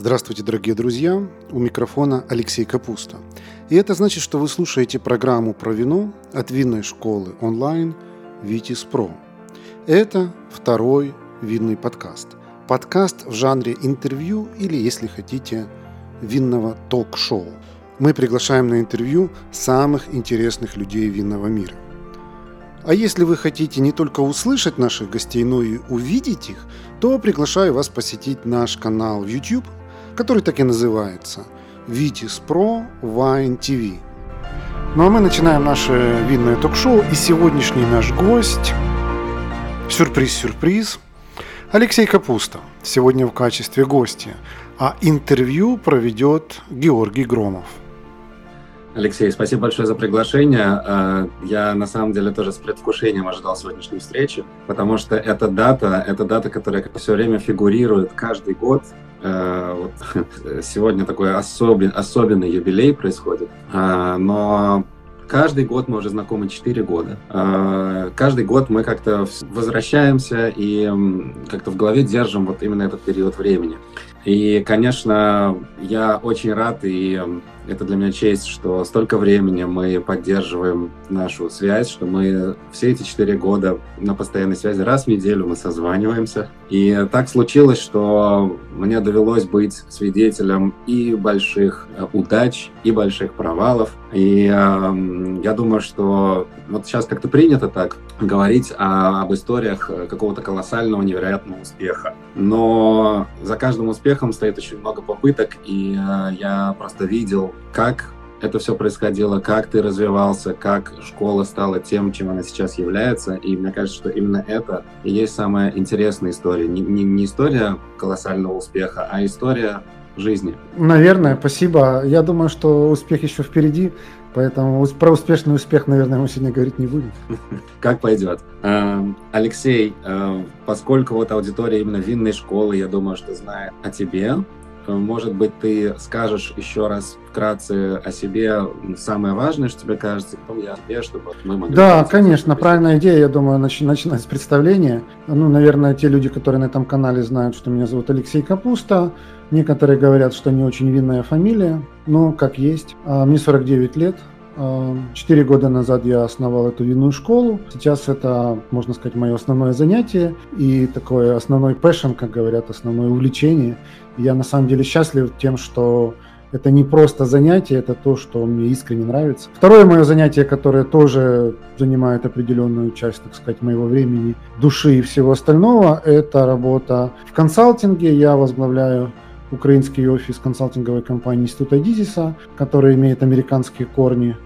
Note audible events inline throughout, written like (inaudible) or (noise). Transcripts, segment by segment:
Здравствуйте, дорогие друзья! У микрофона Алексей Капуста. И это значит, что вы слушаете программу про вино от винной школы онлайн «Витис Про». Это второй винный подкаст. Подкаст в жанре интервью или, если хотите, винного ток-шоу. Мы приглашаем на интервью самых интересных людей винного мира. А если вы хотите не только услышать наших гостей, но и увидеть их, то приглашаю вас посетить наш канал в YouTube – который так и называется Vitis Pro Wine TV. Ну а мы начинаем наше винное ток-шоу, и сегодняшний наш гость, сюрприз-сюрприз, Алексей Капуста, сегодня в качестве гостя, а интервью проведет Георгий Громов. Алексей, спасибо большое за приглашение. А, я на самом деле тоже с предвкушением ожидал сегодняшней встречи, потому что эта дата, это дата, которая все время фигурирует каждый год вот (laughs) сегодня такой особен, особенный юбилей происходит, а, но каждый год мы уже знакомы 4 года. А, каждый год мы как-то возвращаемся и как-то в голове держим вот именно этот период времени. И, конечно, я очень рад и это для меня честь, что столько времени мы поддерживаем нашу связь, что мы все эти четыре года на постоянной связи, раз в неделю мы созваниваемся. И так случилось, что мне довелось быть свидетелем и больших э, удач, и больших провалов. И э, я думаю, что вот сейчас как-то принято так говорить о, об историях э, какого-то колоссального, невероятного успеха. Но за каждым успехом стоит очень много попыток, и э, я просто видел, как это все происходило, как ты развивался, как школа стала тем, чем она сейчас является. И мне кажется, что именно это и есть самая интересная история. Не, не, не история колоссального успеха, а история жизни. Наверное, спасибо. Я думаю, что успех еще впереди, поэтому про успешный успех, наверное, мы сегодня говорить не будем. (laughs) Как пойдет. Эм, Алексей, э, поскольку вот аудитория именно винной школы, я думаю, что знает о тебе, может быть, ты скажешь еще раз вкратце о себе самое важное, что тебе кажется, и потом я тебе, чтобы мы могли... Да, конечно, правильная идея, я думаю, нач- начинать с представления. Ну, наверное, те люди, которые на этом канале знают, что меня зовут Алексей Капуста. Некоторые говорят, что не очень винная фамилия, но как есть. А, мне 49 лет, Четыре года назад я основал эту винную школу. Сейчас это, можно сказать, мое основное занятие и такой основной passion, как говорят, основное увлечение. Я на самом деле счастлив тем, что это не просто занятие, это то, что мне искренне нравится. Второе мое занятие, которое тоже занимает определенную часть, так сказать, моего времени, души и всего остального, это работа в консалтинге. Я возглавляю украинский офис консалтинговой компании Института Дизиса, который имеет американские корни.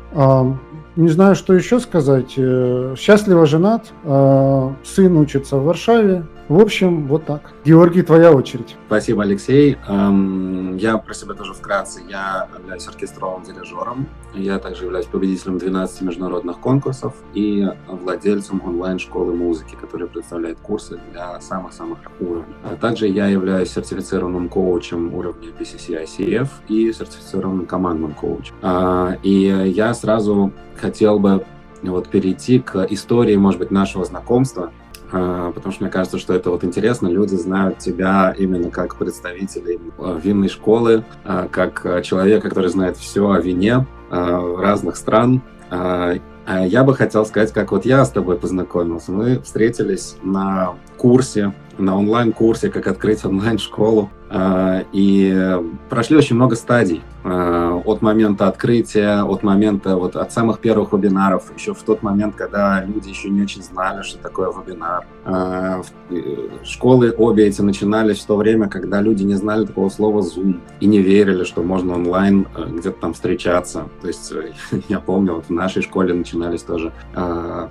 Не знаю, что еще сказать. Э, счастливо женат, сын учится в Варшаве, в общем, вот так. Георгий, твоя очередь. Спасибо, Алексей. Эм, я про себя тоже вкратце. Я являюсь оркестровым дирижером. Я также являюсь победителем 12 международных конкурсов и владельцем онлайн-школы музыки, которая представляет курсы для самых-самых уровней. А также я являюсь сертифицированным коучем уровня BCC ICF и сертифицированным командным коучем. А, и я сразу хотел бы вот перейти к истории, может быть, нашего знакомства. А, потому что мне кажется, что это вот интересно. Люди знают тебя именно как представителей а, винной школы, а, как человека, который знает все о вине разных стран. Я бы хотел сказать, как вот я с тобой познакомился. Мы встретились на курсе, на онлайн-курсе, как открыть онлайн-школу. А, и прошли очень много стадий а, от момента открытия, от момента, вот от самых первых вебинаров, еще в тот момент, когда люди еще не очень знали, что такое вебинар. А, э, школы обе эти начинались в то время, когда люди не знали такого слова Zoom и не верили, что можно онлайн э, где-то там встречаться. То есть э, (laughs) я помню, вот в нашей школе начинались тоже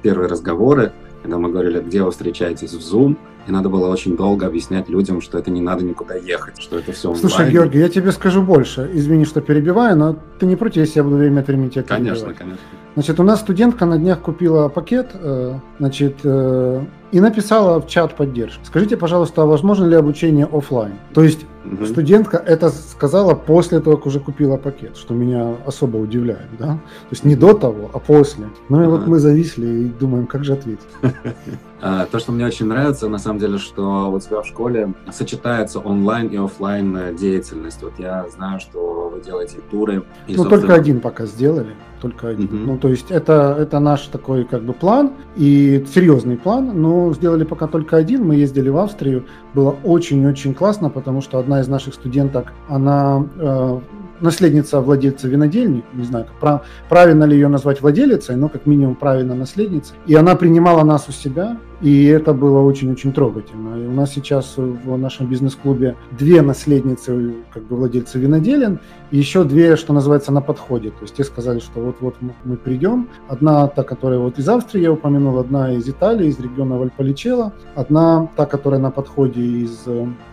первые разговоры, когда мы говорили, где вы встречаетесь в Zoom, и надо было очень долго объяснять людям, что это не надо никуда ехать, что это все онлайн. Слушай, Георгий, я тебе скажу больше. Извини, что перебиваю, но ты не против, если я буду время от времени тебя Конечно, конечно. Значит, у нас студентка на днях купила пакет, э, значит, э, и написала в чат поддержки. Скажите, пожалуйста, а возможно ли обучение офлайн? То есть угу. студентка это сказала после того, как уже купила пакет, что меня особо удивляет, да? То есть не до того, а после. Ну и вот мы зависли и думаем, как же ответить. (laughs) А, то, что мне очень нравится, на самом деле, что у тебя в школе сочетается онлайн и офлайн деятельность. Вот я знаю, что вы делаете туры. И, ну, только один пока сделали только один. Угу. Ну, то есть это, это наш такой как бы план и серьезный план, но сделали пока только один. Мы ездили в Австрию, было очень-очень классно, потому что одна из наших студенток, она э, наследница владельца винодельни, не знаю, как, правильно ли ее назвать владелицей, но как минимум правильно наследницей. И она принимала нас у себя, и это было очень-очень трогательно. И у нас сейчас в нашем бизнес-клубе две наследницы, как бы владельцы виноделен, и еще две, что называется, на подходе. То есть те сказали, что вот-вот мы придем. Одна та, которая вот из Австрии я упомянул, одна из Италии, из региона Вальполичело, одна та, которая на подходе из,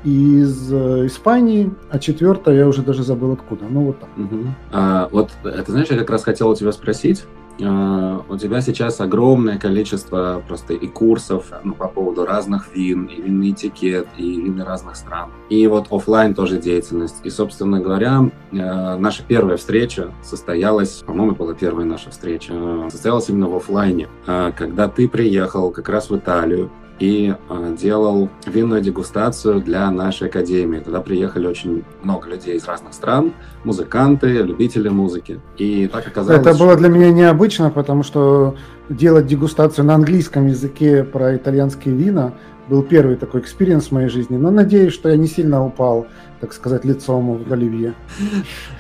из Испании, а четвертая я уже даже забыл откуда. Ну вот так. Угу. А, вот это знаешь, я как раз хотел у тебя спросить, у тебя сейчас огромное количество просто и курсов ну, по поводу разных вин, и винный этикет, и вины разных стран. И вот офлайн тоже деятельность. И, собственно говоря, а, наша первая встреча состоялась, по-моему, была первая наша встреча, а, состоялась именно в офлайне, когда ты приехал как раз в Италию, и э, делал винную дегустацию для нашей академии. Туда приехали очень много людей из разных стран, музыканты, любители музыки. И так оказалось... Это было для меня необычно, потому что делать дегустацию на английском языке про итальянские вина был первый такой experience в моей жизни. Но надеюсь, что я не сильно упал так сказать, лицом в Оливье.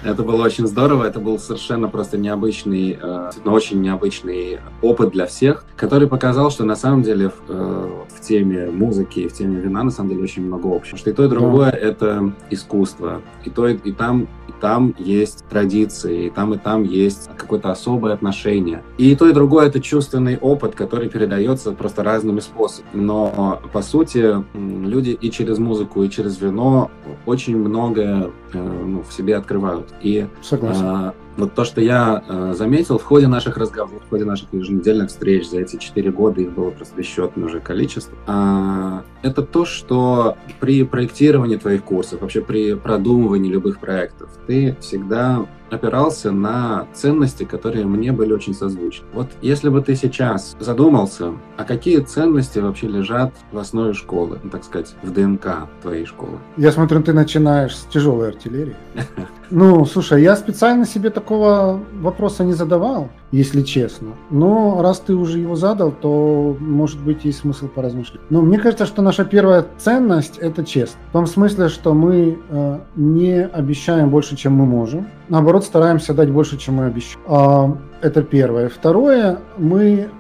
Это было очень здорово, это был совершенно просто необычный, э, но очень необычный опыт для всех, который показал, что на самом деле в, э, в теме музыки и в теме вина на самом деле очень много общего. Что и то, и другое да. это искусство. И то, и, и там, там есть традиции, и там, и там есть какое-то особое отношение. И то, и другое это чувственный опыт, который передается просто разными способами. Но, по сути, люди и через музыку, и через вино очень многое ну, в себе открывают. И Согласен. Э, вот то, что я э, заметил в ходе наших разговоров, в ходе наших еженедельных встреч за эти четыре года, их было просто бесчетное уже количество, э, это то, что при проектировании твоих курсов, вообще при продумывании любых проектов, ты всегда опирался на ценности, которые мне были очень созвучны. Вот если бы ты сейчас задумался, а какие ценности вообще лежат в основе школы, ну, так сказать, в ДНК твоей школы? Я смотрю, ты начинаешь с тяжелой артиллерии. (laughs) Ну, слушай, я специально себе такого вопроса не задавал, если честно. Но раз ты уже его задал, то, может быть, есть смысл поразмышлять. Но мне кажется, что наша первая ценность – это честность. В том смысле, что мы э, не обещаем больше, чем мы можем. Наоборот, стараемся дать больше, чем мы обещаем. А, это первое. Второе, мы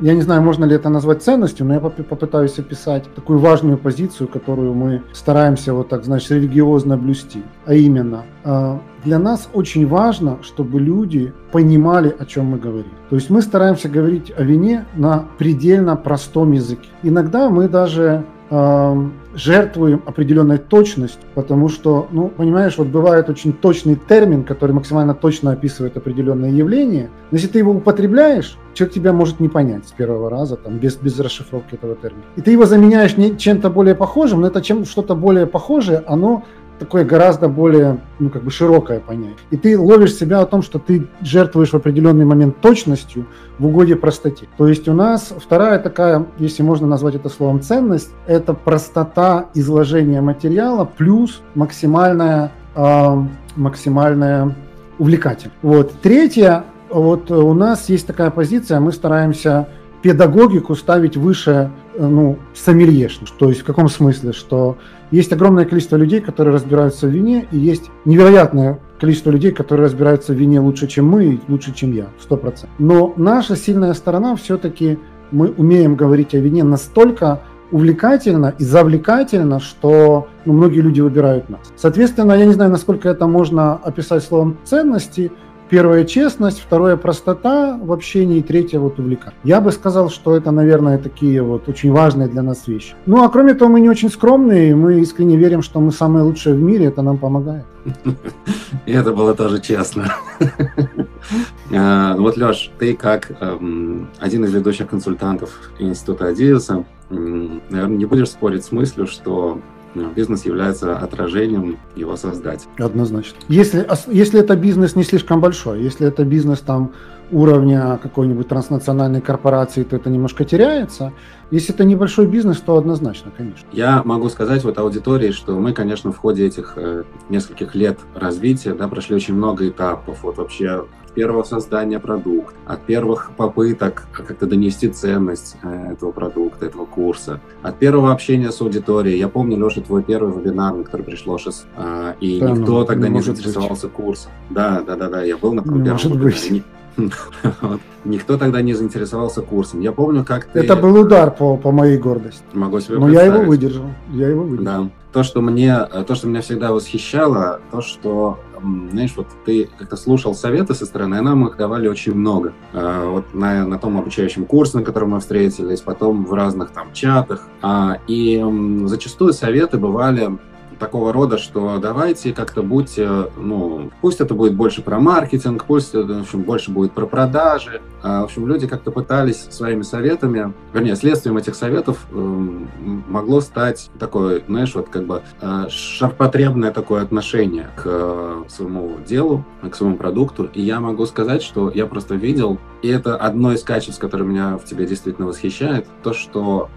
я не знаю, можно ли это назвать ценностью, но я попытаюсь описать такую важную позицию, которую мы стараемся вот так, значит, религиозно блюсти. А именно, э, для нас очень важно, чтобы люди понимали, о чем мы говорим. То есть мы стараемся говорить о вине на предельно простом языке. Иногда мы даже э, жертвуем определенной точностью, потому что, ну, понимаешь, вот бывает очень точный термин, который максимально точно описывает определенное явление. Но если ты его употребляешь, человек тебя может не понять с первого раза, там, без, без расшифровки этого термина. И ты его заменяешь не чем-то более похожим, но это чем что-то более похожее, оно такое гораздо более, ну, как бы широкое понятие. И ты ловишь себя о том, что ты жертвуешь в определенный момент точностью в угоде простоте. То есть у нас вторая такая, если можно назвать это словом ценность, это простота изложения материала плюс максимальная, э, максимальная увлекательность. Вот. Третье, вот у нас есть такая позиция, мы стараемся педагогику ставить выше ну, сомельешность. То есть в каком смысле? Что есть огромное количество людей, которые разбираются в вине, и есть невероятное количество людей, которые разбираются в вине лучше, чем мы, и лучше, чем я, сто процентов. Но наша сильная сторона все-таки мы умеем говорить о вине настолько увлекательно и завлекательно, что ну, многие люди выбирают нас. Соответственно, я не знаю, насколько это можно описать словом ценности, первое честность, второе простота в общении, третье вот увлекать. Я бы сказал, что это, наверное, такие вот очень важные для нас вещи. Ну, а кроме того, мы не очень скромные, мы искренне верим, что мы самые лучшие в мире, это нам помогает. (laughs) И это было тоже честно. (laughs) А, вот, Леш, ты как эм, один из ведущих консультантов Института Адиуса, наверное, не будешь спорить с мыслью, что бизнес является отражением его создателя. Однозначно. Если, если это бизнес не слишком большой, если это бизнес там уровня какой-нибудь транснациональной корпорации, то это немножко теряется. Если это небольшой бизнес, то однозначно, конечно. Я могу сказать вот аудитории, что мы, конечно, в ходе этих э, нескольких лет развития да, прошли очень много этапов. Вот вообще первого создания продукта, от первых попыток как-то донести ценность э, этого продукта, этого курса, от первого общения с аудиторией. Я помню, Леша, твой первый вебинар, на который пришло сейчас, э, и да, никто ну, тогда не, не заинтересовался быть. курсом. Да, да, да, да, я был на первом может быть. (laughs) Никто тогда не заинтересовался курсом. Я помню, как ты... Это был удар по, по моей гордости. Могу себе Но я его выдержал. Я его выдержал. Да. То, что мне, то, что меня всегда восхищало, то, что, знаешь, вот ты как-то слушал советы со стороны, нам их давали очень много. А, вот на, на том обучающем курсе, на котором мы встретились, потом в разных там чатах. А, и зачастую советы бывали такого рода, что давайте как-то будьте, ну, пусть это будет больше про маркетинг, пусть это, в общем, больше будет про продажи. А, в общем, люди как-то пытались своими советами, вернее, следствием этих советов э, могло стать такое, знаешь, вот как бы э, шарпотребное такое отношение к э, своему делу, к своему продукту. И я могу сказать, что я просто видел, и это одно из качеств, которое меня в тебе действительно восхищает, то, что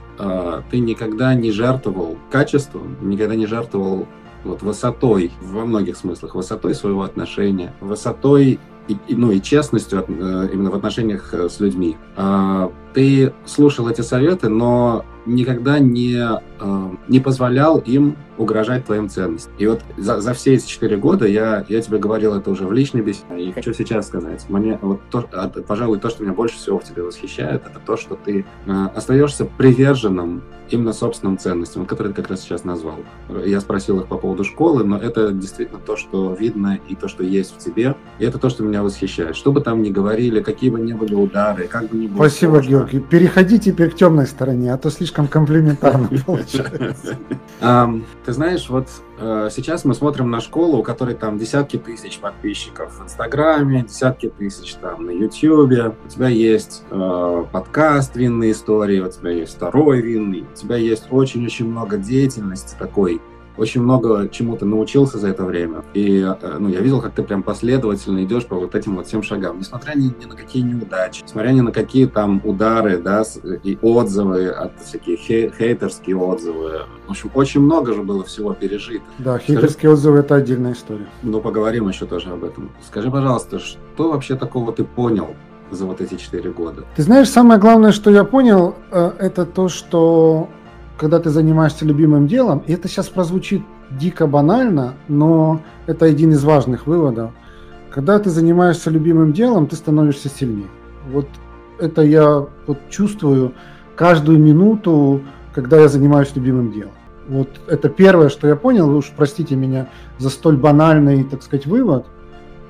ты никогда не жертвовал качеством, никогда не жертвовал вот высотой, во многих смыслах, высотой своего отношения, высотой и, ну, и честностью э, именно в отношениях э, с людьми. А, ты слушал эти советы, но никогда не, э, не позволял им угрожать твоим ценностям. И вот за, за все эти четыре года я, я тебе говорил это уже в личной беседе, и хочу сейчас сказать. Мне вот то, пожалуй, то, что меня больше всего в тебе восхищает, это то, что ты э, остаешься приверженным именно собственным ценностям, которые ты как раз сейчас назвал. Я спросил их по поводу школы, но это действительно то, что видно и то, что есть в тебе. И это то, что меня восхищает. Что бы там ни говорили, какие бы ни были удары, как бы ни было Спасибо, сложно. Георгий. Переходи теперь к темной стороне, а то слишком комплиментарно (laughs) получается. Ты знаешь, вот э, сейчас мы смотрим на школу, у которой там десятки тысяч подписчиков в Инстаграме, десятки тысяч там на Ютьюбе. У тебя есть э, подкаст «Винные истории», у тебя есть второй «Винный», у тебя есть очень-очень много деятельности такой, очень много чему-то научился за это время. И э, ну, я видел, как ты прям последовательно идешь по вот этим вот всем шагам. Несмотря ни, ни на какие неудачи, несмотря ни на какие там удары, да, и отзывы, от всякие хей, хейтерские отзывы. В общем, очень много же было всего пережито. Да, хейтерские Скажи, отзывы — это отдельная история. Ну, поговорим еще тоже об этом. Скажи, пожалуйста, что вообще такого ты понял за вот эти четыре года? Ты знаешь, самое главное, что я понял, э, это то, что когда ты занимаешься любимым делом, и это сейчас прозвучит дико банально, но это один из важных выводов. Когда ты занимаешься любимым делом, ты становишься сильнее. Вот это я вот чувствую каждую минуту, когда я занимаюсь любимым делом. Вот это первое, что я понял, вы уж простите меня за столь банальный, так сказать, вывод.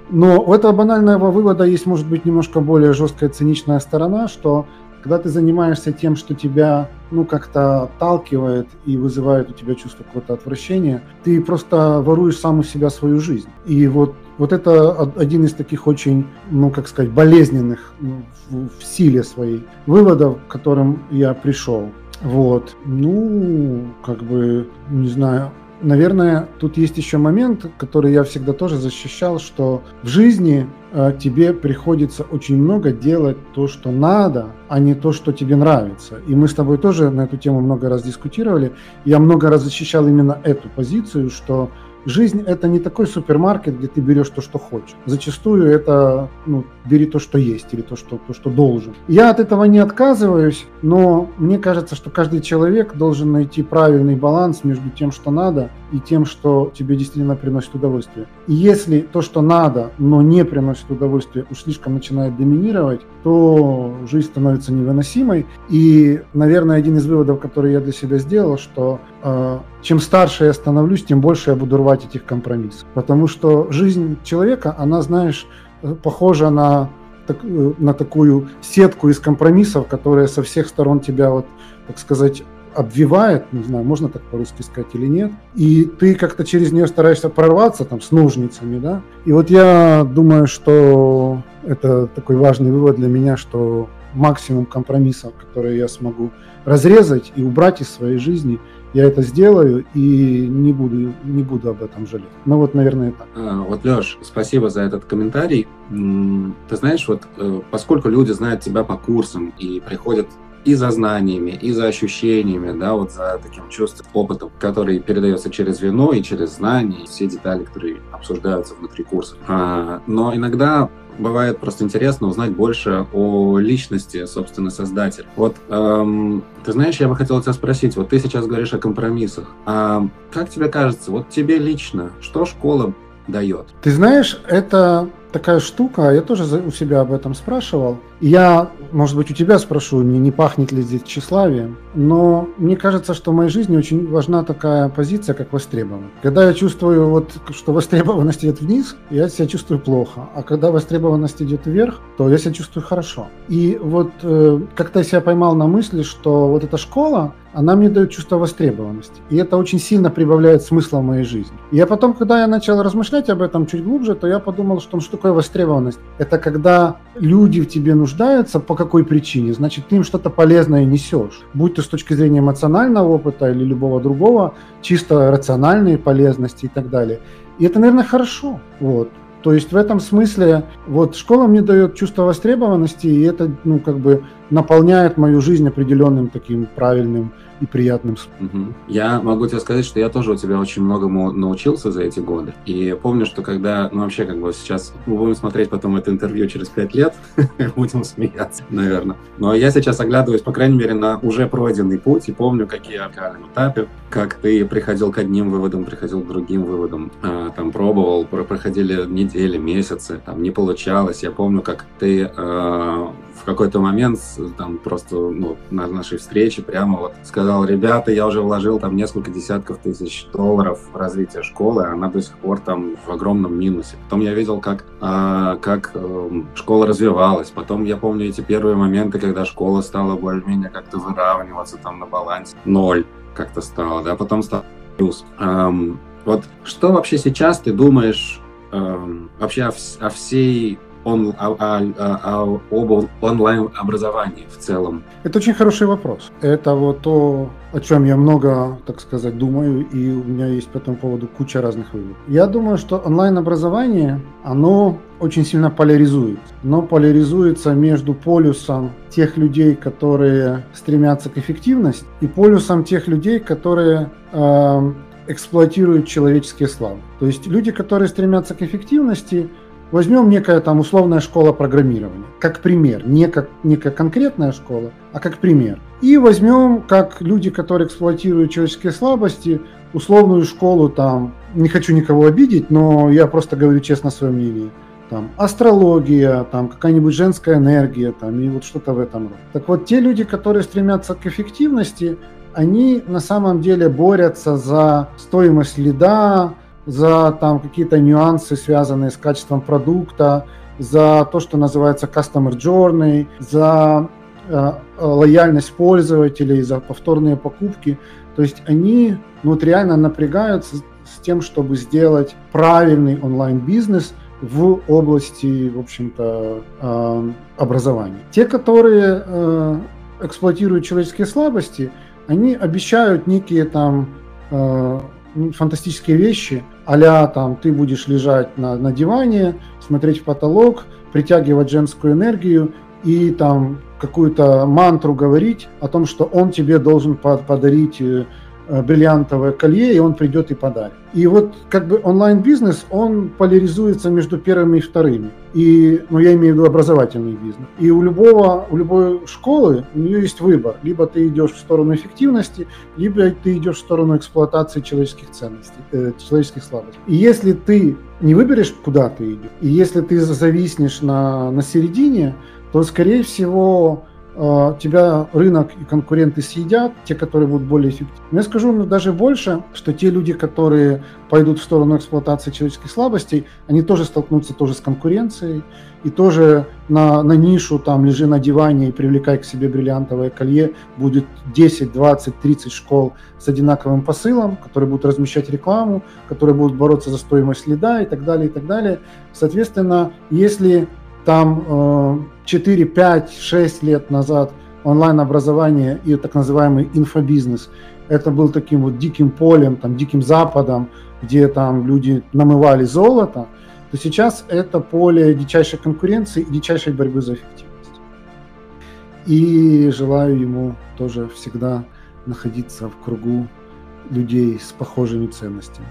Но у этого банального вывода есть, может быть, немножко более жесткая циничная сторона, что когда ты занимаешься тем, что тебя ну, как-то отталкивает и вызывает у тебя чувство какого-то отвращения, ты просто воруешь сам у себя свою жизнь. И вот, вот это один из таких очень, ну, как сказать, болезненных ну, в, в силе своей выводов, к которым я пришел. Вот. Ну, как бы, не знаю, Наверное, тут есть еще момент, который я всегда тоже защищал, что в жизни тебе приходится очень много делать то, что надо, а не то, что тебе нравится. И мы с тобой тоже на эту тему много раз дискутировали. Я много раз защищал именно эту позицию, что жизнь это не такой супермаркет, где ты берешь то, что хочешь. Зачастую это ну, бери то, что есть, или то, что, то, что должен. Я от этого не отказываюсь, но мне кажется, что каждый человек должен найти правильный баланс между тем, что надо, и тем, что тебе действительно приносит удовольствие. И если то, что надо, но не приносит удовольствие, уж слишком начинает доминировать, то жизнь становится невыносимой. И, наверное, один из выводов, который я для себя сделал, что чем старше я становлюсь, тем больше я буду рвать этих компромиссов. Потому что жизнь человека, она, знаешь, похожа на, так, на такую сетку из компромиссов, которая со всех сторон тебя, вот, так сказать, обвивает, не знаю, можно так по-русски сказать или нет, и ты как-то через нее стараешься прорваться там с ножницами, да. И вот я думаю, что это такой важный вывод для меня, что максимум компромиссов, которые я смогу разрезать и убрать из своей жизни, я это сделаю и не буду, не буду об этом жалеть. Ну вот, наверное, так. А, вот, Леш, спасибо за этот комментарий. Ты знаешь, вот э, поскольку люди знают тебя по курсам и приходят и за знаниями, и за ощущениями, да, вот за таким чувством, опытом, который передается через вино и через знания, и все детали, которые обсуждаются внутри курса. А, но иногда бывает просто интересно узнать больше о личности, собственно, создателя. Вот, эм, ты знаешь, я бы хотел тебя спросить, вот ты сейчас говоришь о компромиссах, а как тебе кажется, вот тебе лично, что школа дает? Ты знаешь, это такая штука, я тоже у себя об этом спрашивал. Я, может быть, у тебя спрошу, не, не пахнет ли здесь тщеславием, но мне кажется, что в моей жизни очень важна такая позиция, как востребованность. Когда я чувствую, вот, что востребованность идет вниз, я себя чувствую плохо, а когда востребованность идет вверх, то я себя чувствую хорошо. И вот э, как-то я себя поймал на мысли, что вот эта школа, она мне дает чувство востребованности. И это очень сильно прибавляет смысла в моей жизни. И я потом, когда я начал размышлять об этом чуть глубже, то я подумал, что что такое востребованность? Это когда люди в тебе нуждаются по какой причине, значит, ты им что-то полезное несешь. Будь то с точки зрения эмоционального опыта или любого другого, чисто рациональные полезности и так далее. И это, наверное, хорошо. Вот. То есть в этом смысле вот школа мне дает чувство востребованности, и это, ну, как бы наполняет мою жизнь определенным таким правильным и приятным. Угу. Я могу тебе сказать, что я тоже у тебя очень многому научился за эти годы. И помню, что когда, ну вообще как бы сейчас мы будем смотреть потом это интервью через пять лет, (laughs) будем смеяться, наверное. Но я сейчас оглядываюсь, по крайней мере, на уже пройденный путь и помню, какие на этапе, как ты приходил к одним выводам, приходил к другим выводам, а, там пробовал, проходили недели, месяцы, там не получалось. Я помню, как ты а, какой-то момент там просто ну, на нашей встрече прямо вот сказал, ребята, я уже вложил там несколько десятков тысяч долларов в развитие школы, а она до сих пор там в огромном минусе. Потом я видел, как, а, как э, школа развивалась. Потом я помню эти первые моменты, когда школа стала более-менее как-то выравниваться там на балансе. Ноль как-то стало, да, потом стал плюс. Эм, вот что вообще сейчас ты думаешь эм, вообще о, о всей он, о, о, о, об онлайн-образовании в целом? Это очень хороший вопрос. Это вот то, о чем я много, так сказать, думаю, и у меня есть по этому поводу куча разных выводов. Я думаю, что онлайн-образование, оно очень сильно поляризуется. Но поляризуется между полюсом тех людей, которые стремятся к эффективности, и полюсом тех людей, которые э, эксплуатируют человеческие славы. То есть люди, которые стремятся к эффективности, Возьмем некая там условная школа программирования, как пример, не как некая конкретная школа, а как пример. И возьмем, как люди, которые эксплуатируют человеческие слабости, условную школу там, не хочу никого обидеть, но я просто говорю честно свое мнение, там астрология, там какая-нибудь женская энергия, там и вот что-то в этом роде. Так вот, те люди, которые стремятся к эффективности, они на самом деле борются за стоимость лида, за там какие-то нюансы, связанные с качеством продукта, за то, что называется customer journey, за э, лояльность пользователей, за повторные покупки. То есть они ну, вот реально напрягаются с тем, чтобы сделать правильный онлайн-бизнес в области, в общем-то, э, образования. Те, которые э, эксплуатируют человеческие слабости, они обещают некие там э, фантастические вещи, а там ты будешь лежать на, на диване, смотреть в потолок, притягивать женскую энергию и там какую-то мантру говорить о том, что он тебе должен подарить э, Э, бриллиантовое колье, и он придет и подарит. И вот как бы онлайн-бизнес, он поляризуется между первыми и вторыми. И, ну, я имею в виду образовательный бизнес. И у любого, у любой школы у нее есть выбор. Либо ты идешь в сторону эффективности, либо ты идешь в сторону эксплуатации человеческих ценностей, э, человеческих слабостей. И если ты не выберешь, куда ты идешь, и если ты зависнешь на, на середине, то, скорее всего, э, тебя рынок и конкуренты съедят, те, которые будут более эффективны. Я скажу ну, даже больше, что те люди, которые пойдут в сторону эксплуатации человеческих слабостей, они тоже столкнутся тоже с конкуренцией, и тоже на, на нишу, там, лежи на диване и привлекай к себе бриллиантовое колье, будет 10, 20, 30 школ с одинаковым посылом, которые будут размещать рекламу, которые будут бороться за стоимость лида и так далее, и так далее. Соответственно, если там 4, 5, 6 лет назад онлайн-образование и так называемый инфобизнес, это был таким вот диким полем, там, диким западом, где там люди намывали золото, то сейчас это поле дичайшей конкуренции и дичайшей борьбы за эффективность. И желаю ему тоже всегда находиться в кругу людей с похожими ценностями.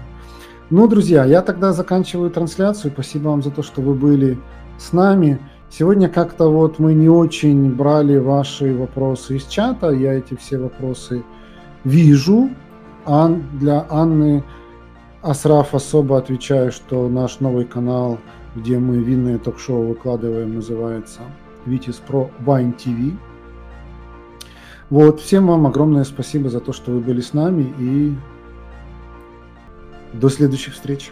Ну, друзья, я тогда заканчиваю трансляцию. Спасибо вам за то, что вы были с нами. Сегодня как-то вот мы не очень брали ваши вопросы из чата. Я эти все вопросы вижу. Ан, для Анны Асраф особо отвечаю, что наш новый канал, где мы винные ток-шоу выкладываем, называется Витис Про Wine TV. Вот, всем вам огромное спасибо за то, что вы были с нами и до следующих встреч.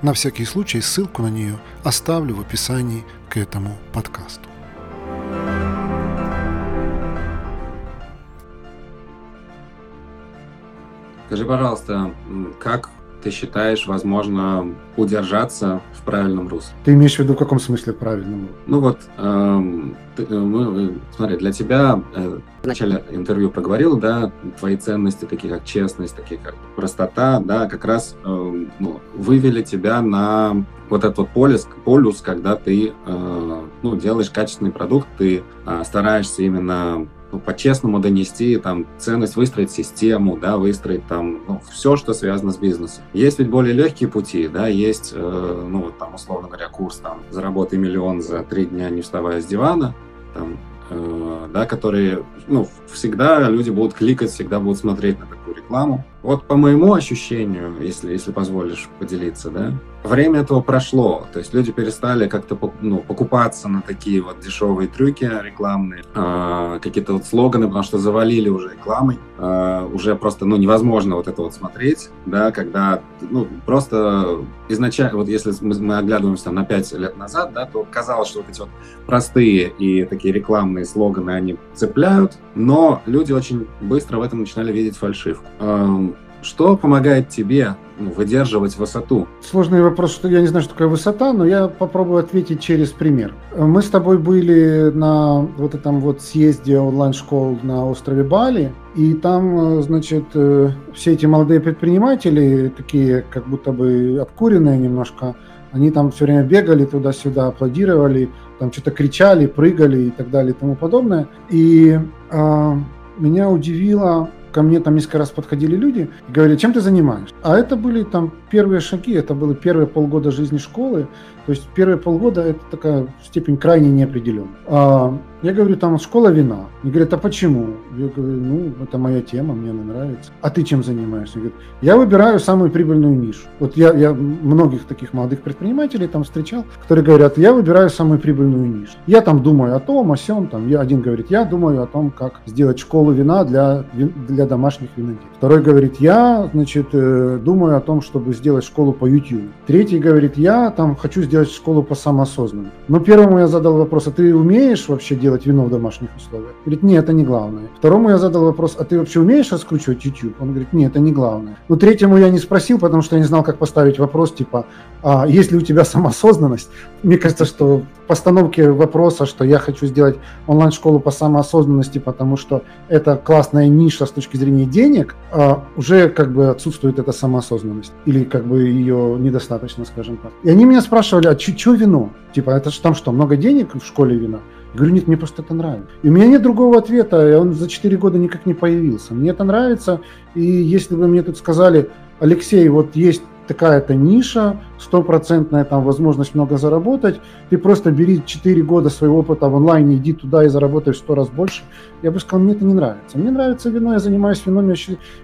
На всякий случай ссылку на нее оставлю в описании к этому подкасту. Скажи, пожалуйста, как ты считаешь, возможно удержаться в правильном русле? Ты имеешь в виду в каком смысле правильном? Ну вот, эм, ты, э, мы, смотри, для тебя э, в начале интервью проговорил, да, твои ценности, такие как честность, такие как простота, да, как раз э, ну, вывели тебя на вот этот вот полюс, полюс когда ты э, ну, делаешь качественный продукт, ты э, стараешься именно ну, по-честному донести там ценность, выстроить систему, да, выстроить там ну, все, что связано с бизнесом. Есть ведь более легкие пути, да, есть, э, ну, там, условно говоря, курс там «Заработай миллион за три дня, не вставая с дивана», там, э, да, которые, ну, всегда люди будут кликать, всегда будут смотреть на такую рекламу. Вот по моему ощущению, если, если позволишь поделиться, да, время этого прошло. То есть люди перестали как-то ну, покупаться на такие вот дешевые трюки рекламные, э, какие-то вот слоганы, потому что завалили уже рекламой. Э, уже просто ну, невозможно вот это вот смотреть, да, когда ну, просто изначально, вот если мы, мы оглядываемся там на 5 лет назад, да, то казалось, что вот эти вот простые и такие рекламные слоганы, они цепляют, но люди очень быстро в этом начинали видеть фальшивку. Э, что помогает тебе ну, выдерживать высоту? Сложный вопрос, что я не знаю, что такое высота, но я попробую ответить через пример. Мы с тобой были на вот этом вот съезде онлайн-школ на острове Бали, и там, значит, э, все эти молодые предприниматели, такие как будто бы обкуренные немножко, они там все время бегали туда-сюда, аплодировали, там что-то кричали, прыгали и так далее и тому подобное. И э, меня удивило ко мне там несколько раз подходили люди и говорили, чем ты занимаешься? А это были там первые шаги, это было первые полгода жизни школы. То есть первые полгода это такая степень крайне неопределенная. А, я говорю, там школа вина. Они говорят, а почему? Я говорю, ну, это моя тема, мне она нравится. А ты чем занимаешься? Они говорят, я выбираю самую прибыльную нишу. Вот я, я многих таких молодых предпринимателей там встречал, которые говорят, я выбираю самую прибыльную нишу. Я там думаю о том, о сем, там, я, один говорит, я думаю о том, как сделать школу вина для, для домашних виноделов. Второй говорит, я, значит, э, думаю о том, чтобы сделать школу по YouTube. Третий говорит, я там хочу сделать школу по самоосознанию. Но первому я задал вопрос, а ты умеешь вообще делать делать вино в домашних условиях? Говорит, нет, это не главное. Второму я задал вопрос, а ты вообще умеешь раскручивать YouTube? Он говорит, нет, это не главное. Ну, третьему я не спросил, потому что я не знал, как поставить вопрос, типа, а есть ли у тебя самоосознанность? Мне кажется, что постановке вопроса, что я хочу сделать онлайн-школу по самоосознанности, потому что это классная ниша с точки зрения денег, а уже как бы отсутствует эта самоосознанность. Или как бы ее недостаточно, скажем так. И они меня спрашивали, а что вино? Типа, это же там что, много денег в школе вина? Я говорю, нет, мне просто это нравится. И у меня нет другого ответа, и он за 4 года никак не появился. Мне это нравится, и если бы мне тут сказали, Алексей, вот есть такая-то ниша, стопроцентная там возможность много заработать, ты просто бери 4 года своего опыта в онлайне, иди туда и заработай в 100 раз больше. Я бы сказал, мне это не нравится. Мне нравится вино, я занимаюсь вином, я,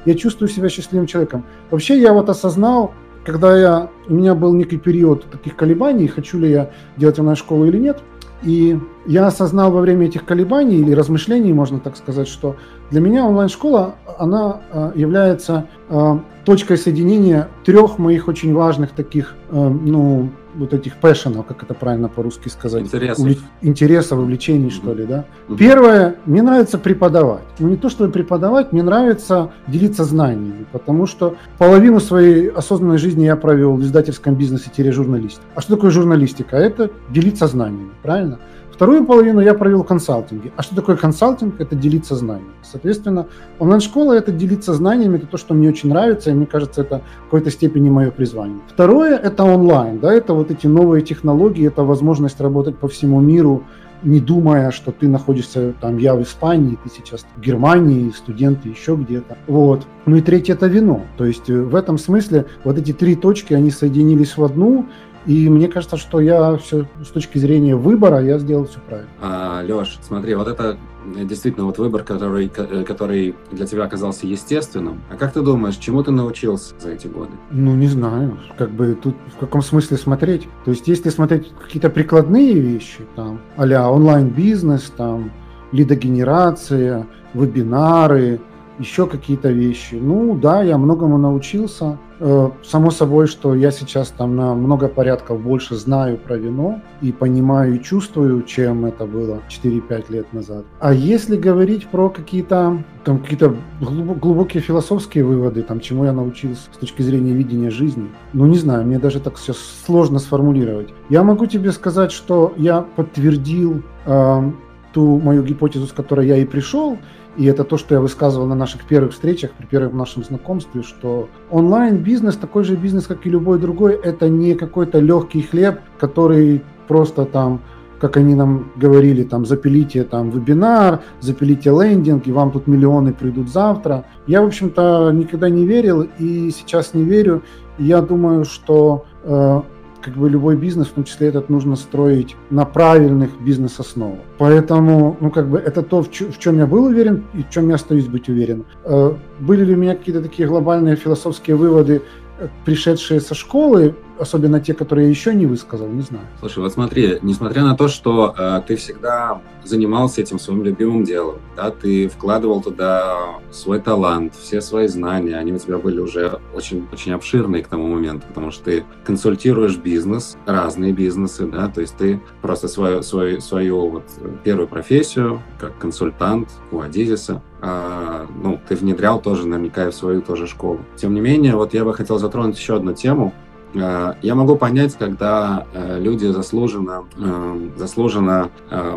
я чувствую себя счастливым человеком. Вообще я вот осознал, когда я, у меня был некий период таких колебаний, хочу ли я делать онлайн-школу или нет, и я осознал во время этих колебаний или размышлений, можно так сказать, что для меня онлайн-школа, она а, является а, точкой соединения трех моих очень важных таких, а, ну, вот этих пэшенов, как это правильно по-русски сказать? Интересов. Увле... Интересов, увлечений, mm-hmm. что ли, да? Mm-hmm. Первое, мне нравится преподавать. Ну, не то, чтобы преподавать, мне нравится делиться знаниями, потому что половину своей осознанной жизни я провел в издательском бизнесе-журналистике. А что такое журналистика? Это делиться знаниями, правильно? Вторую половину я провел в консалтинге. А что такое консалтинг? Это делиться знаниями. Соответственно, онлайн-школа – это делиться знаниями, это то, что мне очень нравится, и мне кажется, это в какой-то степени мое призвание. Второе – это онлайн, да, это вот эти новые технологии, это возможность работать по всему миру, не думая, что ты находишься там, я в Испании, ты сейчас в Германии, студенты еще где-то. Вот. Ну и третье – это вино. То есть э, в этом смысле вот эти три точки, они соединились в одну, и мне кажется, что я все с точки зрения выбора, я сделал все правильно. А, Леш, смотри, вот это действительно вот выбор, который, который для тебя оказался естественным. А как ты думаешь, чему ты научился за эти годы? Ну, не знаю. Как бы тут в каком смысле смотреть? То есть, если смотреть какие-то прикладные вещи, там, а онлайн-бизнес, там, лидогенерация, вебинары, еще какие-то вещи. Ну да, я многому научился. Э, само собой, что я сейчас там на много порядков больше знаю про вино и понимаю и чувствую, чем это было 4-5 лет назад. А если говорить про какие-то там какие-то глубокие философские выводы, там, чему я научился с точки зрения видения жизни, ну не знаю, мне даже так все сложно сформулировать. Я могу тебе сказать, что я подтвердил э, ту мою гипотезу, с которой я и пришел, и это то, что я высказывал на наших первых встречах, при первом нашем знакомстве, что онлайн-бизнес такой же бизнес, как и любой другой, это не какой-то легкий хлеб, который просто там как они нам говорили, там, запилите там вебинар, запилите лендинг, и вам тут миллионы придут завтра. Я, в общем-то, никогда не верил и сейчас не верю. Я думаю, что э, как бы любой бизнес, в том числе этот, нужно строить на правильных бизнес-основах. Поэтому, ну, как бы это то, в, в чем я был уверен и в чем я остаюсь быть уверен. Э, были ли у меня какие-то такие глобальные философские выводы, э, пришедшие со школы? Особенно те, которые я еще не высказал, не знаю. Слушай, вот смотри, несмотря на то, что э, ты всегда занимался этим своим любимым делом, да, ты вкладывал туда свой талант, все свои знания, они у тебя были уже очень, очень обширные к тому моменту, потому что ты консультируешь бизнес, разные бизнесы, да, то есть ты просто свою, свою, свою вот первую профессию, как консультант у Адизиса, а, ну, ты внедрял тоже наверняка и в свою тоже школу. Тем не менее, вот я бы хотел затронуть еще одну тему, я могу понять, когда э, люди заслуженно, э, заслуженно,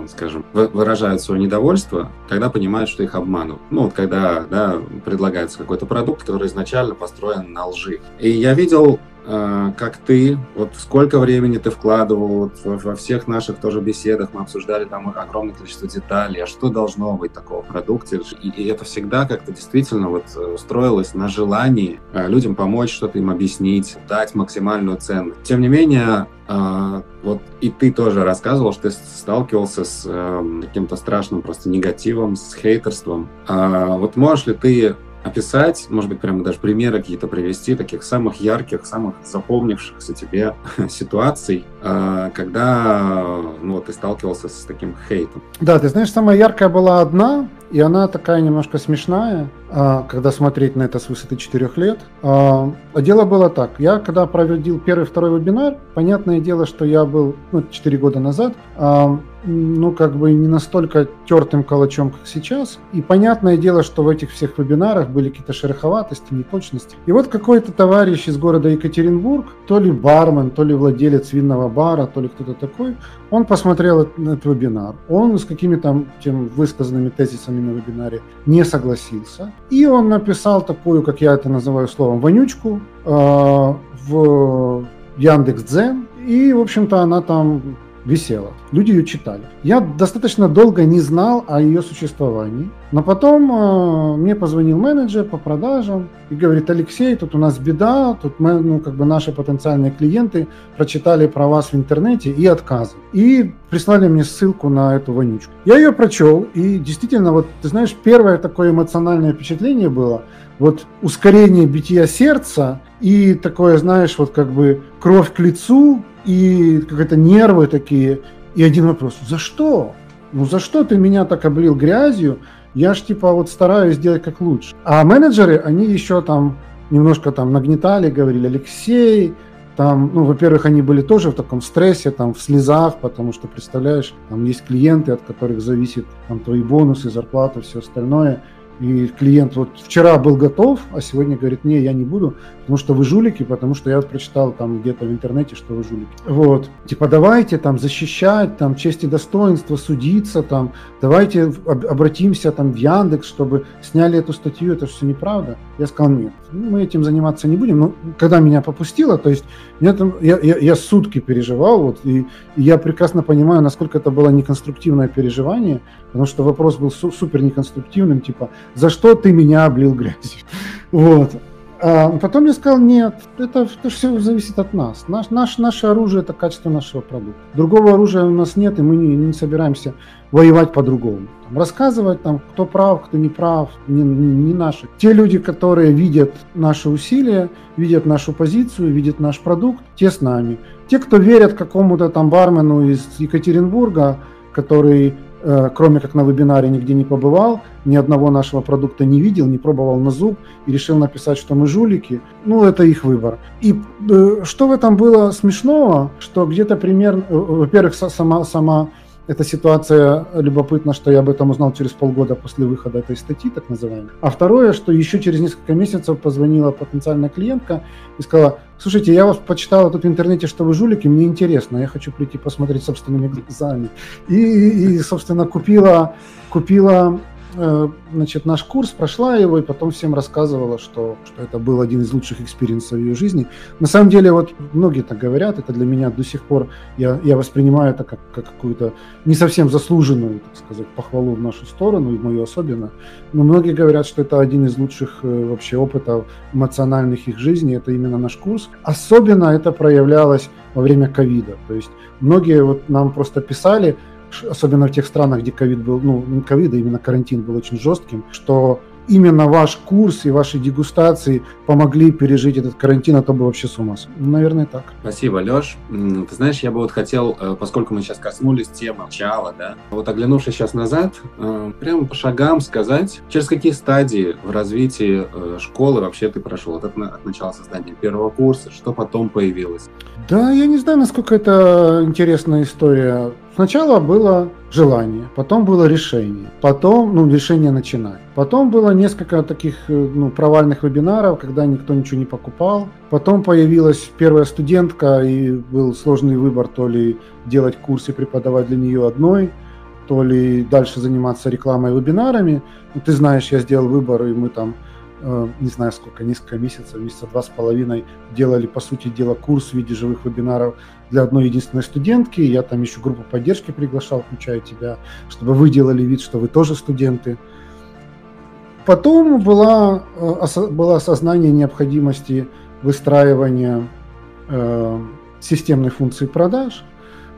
скажем, выражают свое недовольство, когда понимают, что их обманут. Ну, вот когда да, предлагается какой-то продукт, который изначально построен на лжи. И я видел как ты, вот сколько времени ты вкладывал вот во всех наших тоже беседах, мы обсуждали там огромное количество деталей, а что должно быть такого в продукте, и, и это всегда как-то действительно вот э, строилось на желании э, людям помочь, что-то им объяснить, дать максимальную ценность. Тем не менее, вот и ты тоже рассказывал, что ты сталкивался с э, каким-то страшным просто негативом, с хейтерством. А, вот можешь ли ты описать, может быть, прямо даже примеры какие-то привести, таких самых ярких, самых запомнившихся тебе (laughs) ситуаций, а, когда ну, вот, ты сталкивался с таким хейтом? Да, ты знаешь, самая яркая была одна, и она такая немножко смешная, а, когда смотреть на это с высоты 4 лет. А дело было так. Я когда проводил первый, второй вебинар, понятное дело, что я был ну, 4 года назад, ну, как бы не настолько тертым калачом, как сейчас. И понятное дело, что в этих всех вебинарах были какие-то шероховатости, неточности. И вот какой-то товарищ из города Екатеринбург, то ли бармен, то ли владелец винного бара, то ли кто-то такой, он посмотрел этот вебинар. Он с какими-то тем высказанными тезисами на вебинаре не согласился. И он написал такую, как я это называю словом, вонючку э, в Яндекс.Дзен. И, в общем-то, она там висела. Люди ее читали. Я достаточно долго не знал о ее существовании, но потом э, мне позвонил менеджер по продажам и говорит, Алексей, тут у нас беда, тут мы, ну, как бы наши потенциальные клиенты прочитали про вас в интернете и отказывают. И прислали мне ссылку на эту вонючку. Я ее прочел, и действительно, вот, ты знаешь, первое такое эмоциональное впечатление было, вот ускорение бития сердца и такое, знаешь, вот как бы кровь к лицу, и как-то нервы такие. И один вопрос, за что? Ну за что ты меня так облил грязью? Я ж типа вот стараюсь сделать как лучше. А менеджеры, они еще там немножко там нагнетали, говорили, Алексей, там, ну, во-первых, они были тоже в таком стрессе, там, в слезах, потому что, представляешь, там есть клиенты, от которых зависит там твои бонусы, зарплата, все остальное. И клиент вот вчера был готов, а сегодня говорит, не, я не буду, потому что вы жулики, потому что я прочитал там где-то в интернете, что вы жулики. Вот. Типа давайте там защищать, там честь и достоинство, судиться, там, давайте обратимся там в Яндекс, чтобы сняли эту статью, это все неправда. Я сказал, нет, мы этим заниматься не будем. Но когда меня попустило, то есть я, там, я, я, я сутки переживал, вот, и, и я прекрасно понимаю, насколько это было неконструктивное переживание, потому что вопрос был су- супер неконструктивным, типа, за что ты меня облил грязью? Вот. А потом я сказал, нет, это, это все зависит от нас. Наш, наш, наше оружие – это качество нашего продукта. Другого оружия у нас нет, и мы не, не собираемся воевать по-другому. рассказывать, там, кто прав, кто не прав, не, не наши. Те люди, которые видят наши усилия, видят нашу позицию, видят наш продукт, те с нами. Те, кто верят какому-то там бармену из Екатеринбурга, который кроме как на вебинаре, нигде не побывал, ни одного нашего продукта не видел, не пробовал на зуб и решил написать, что мы жулики, ну, это их выбор. И э, что в этом было смешного, что где-то примерно, э, во-первых, сама, сама эта ситуация любопытна, что я об этом узнал через полгода после выхода этой статьи, так называемой. А второе, что еще через несколько месяцев позвонила потенциальная клиентка и сказала, слушайте, я вас почитала тут в интернете, что вы жулики, мне интересно, я хочу прийти посмотреть собственными глазами. И, и, и собственно, купила, купила значит, наш курс, прошла его и потом всем рассказывала, что, что это был один из лучших experience ов ее жизни. На самом деле, вот многие так говорят, это для меня до сих пор, я, я воспринимаю это как, как какую-то не совсем заслуженную, так сказать, похвалу в нашу сторону, и мою особенно. Но многие говорят, что это один из лучших э, вообще опытов эмоциональных их жизни, это именно наш курс. Особенно это проявлялось во время ковида. То есть многие вот нам просто писали, особенно в тех странах, где ковид был, ну, не ковид, а именно карантин был очень жестким, что именно ваш курс и ваши дегустации помогли пережить этот карантин, а то бы вообще с ума ну, Наверное, так. Спасибо, Леш. Ты знаешь, я бы вот хотел, э, поскольку мы сейчас коснулись темы начала, да, вот оглянувшись сейчас назад, э, прямо по шагам сказать, через какие стадии в развитии э, школы вообще ты прошел от, от начала создания первого курса, что потом появилось? Да, я не знаю, насколько это интересная история. Сначала было желание, потом было решение, потом, ну, решение начинать. Потом было несколько таких, э, ну, провальных вебинаров, когда никто ничего не покупал. Потом появилась первая студентка, и был сложный выбор, то ли делать курс и преподавать для нее одной, то ли дальше заниматься рекламой и вебинарами. Ну, ты знаешь, я сделал выбор, и мы там Э, не знаю сколько, несколько месяцев, месяца два с половиной делали, по сути дела, курс в виде живых вебинаров для одной единственной студентки. Я там еще группу поддержки приглашал, включая тебя, чтобы вы делали вид, что вы тоже студенты. Потом была, э, было осознание необходимости выстраивания э, системной функции продаж.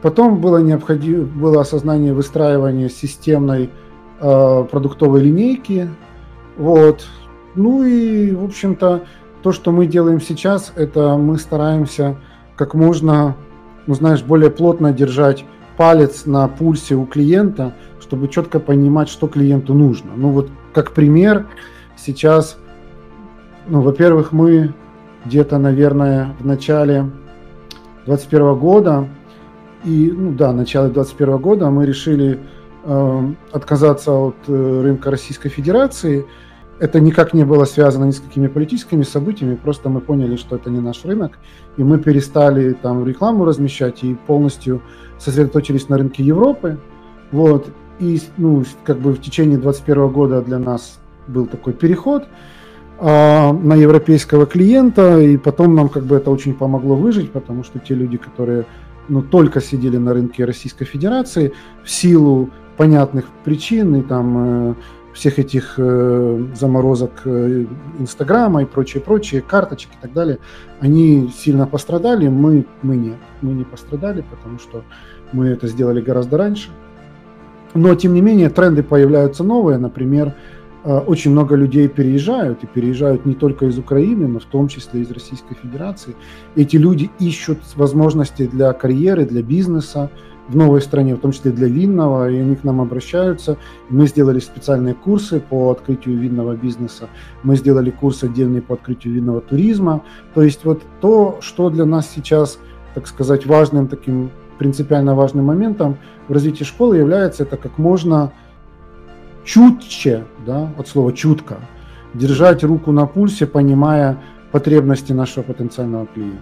Потом было, необходимо, было осознание выстраивания системной э, продуктовой линейки. Вот. Ну и, в общем-то, то, что мы делаем сейчас, это мы стараемся как можно, ну знаешь, более плотно держать палец на пульсе у клиента, чтобы четко понимать, что клиенту нужно. Ну вот как пример, сейчас, ну, во-первых, мы где-то, наверное, в начале 2021 года и, ну да, начало 2021 года мы решили э, отказаться от э, рынка Российской Федерации. Это никак не было связано ни с какими политическими событиями, просто мы поняли, что это не наш рынок, и мы перестали там рекламу размещать и полностью сосредоточились на рынке Европы. Вот. И ну, как бы в течение 2021 года для нас был такой переход а, на европейского клиента, и потом нам как бы это очень помогло выжить, потому что те люди, которые ну, только сидели на рынке Российской Федерации в силу понятных причин и там э, всех этих э, заморозок э, Инстаграма и прочее, прочее, карточек и так далее, они сильно пострадали, мы, мы нет, мы не пострадали, потому что мы это сделали гораздо раньше. Но, тем не менее, тренды появляются новые, например, Э, очень много людей переезжают, и переезжают не только из Украины, но в том числе из Российской Федерации. Эти люди ищут возможности для карьеры, для бизнеса в новой стране, в том числе для винного, и они к нам обращаются. Мы сделали специальные курсы по открытию винного бизнеса, мы сделали курс отдельный по открытию винного туризма. То есть вот то, что для нас сейчас, так сказать, важным таким принципиально важным моментом в развитии школы является это как можно чутче, да, от слова чутко, держать руку на пульсе, понимая потребности нашего потенциального клиента.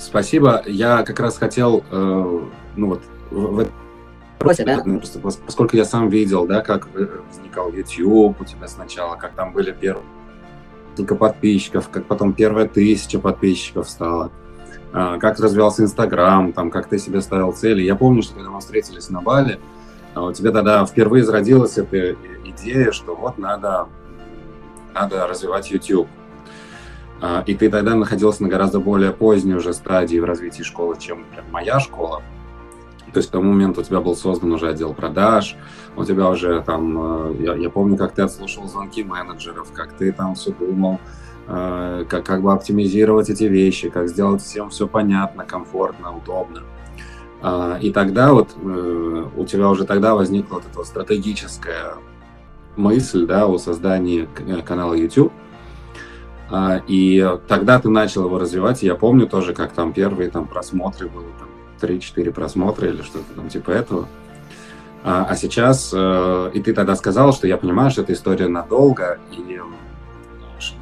Спасибо. Я как раз хотел, э, ну вот, в, вопросе, да? Поскольку я сам видел, да, как возникал YouTube у тебя сначала, как там были первые подписчиков, как потом первая тысяча подписчиков стала, а, как развивался Инстаграм, там, как ты себе ставил цели. Я помню, что когда мы встретились на Бали, а, у тебя тогда впервые зародилась эта идея, что вот надо, надо развивать YouTube. А, и ты тогда находился на гораздо более поздней уже стадии в развитии школы, чем моя школа. То есть к тому моменту у тебя был создан уже отдел продаж, у тебя уже там, э, я, я помню, как ты отслушал звонки менеджеров, как ты там все думал, э, как, как бы оптимизировать эти вещи, как сделать всем все понятно, комфортно, удобно. Э, и тогда вот э, у тебя уже тогда возникла вот эта стратегическая мысль, да, о создании канала YouTube. Uh, и тогда ты начал его развивать. Я помню тоже, как там первые там просмотры были, там, 3-4 просмотра или что-то там типа этого. А, а сейчас, э, и ты тогда сказал, что я понимаю, что эта история надолго, и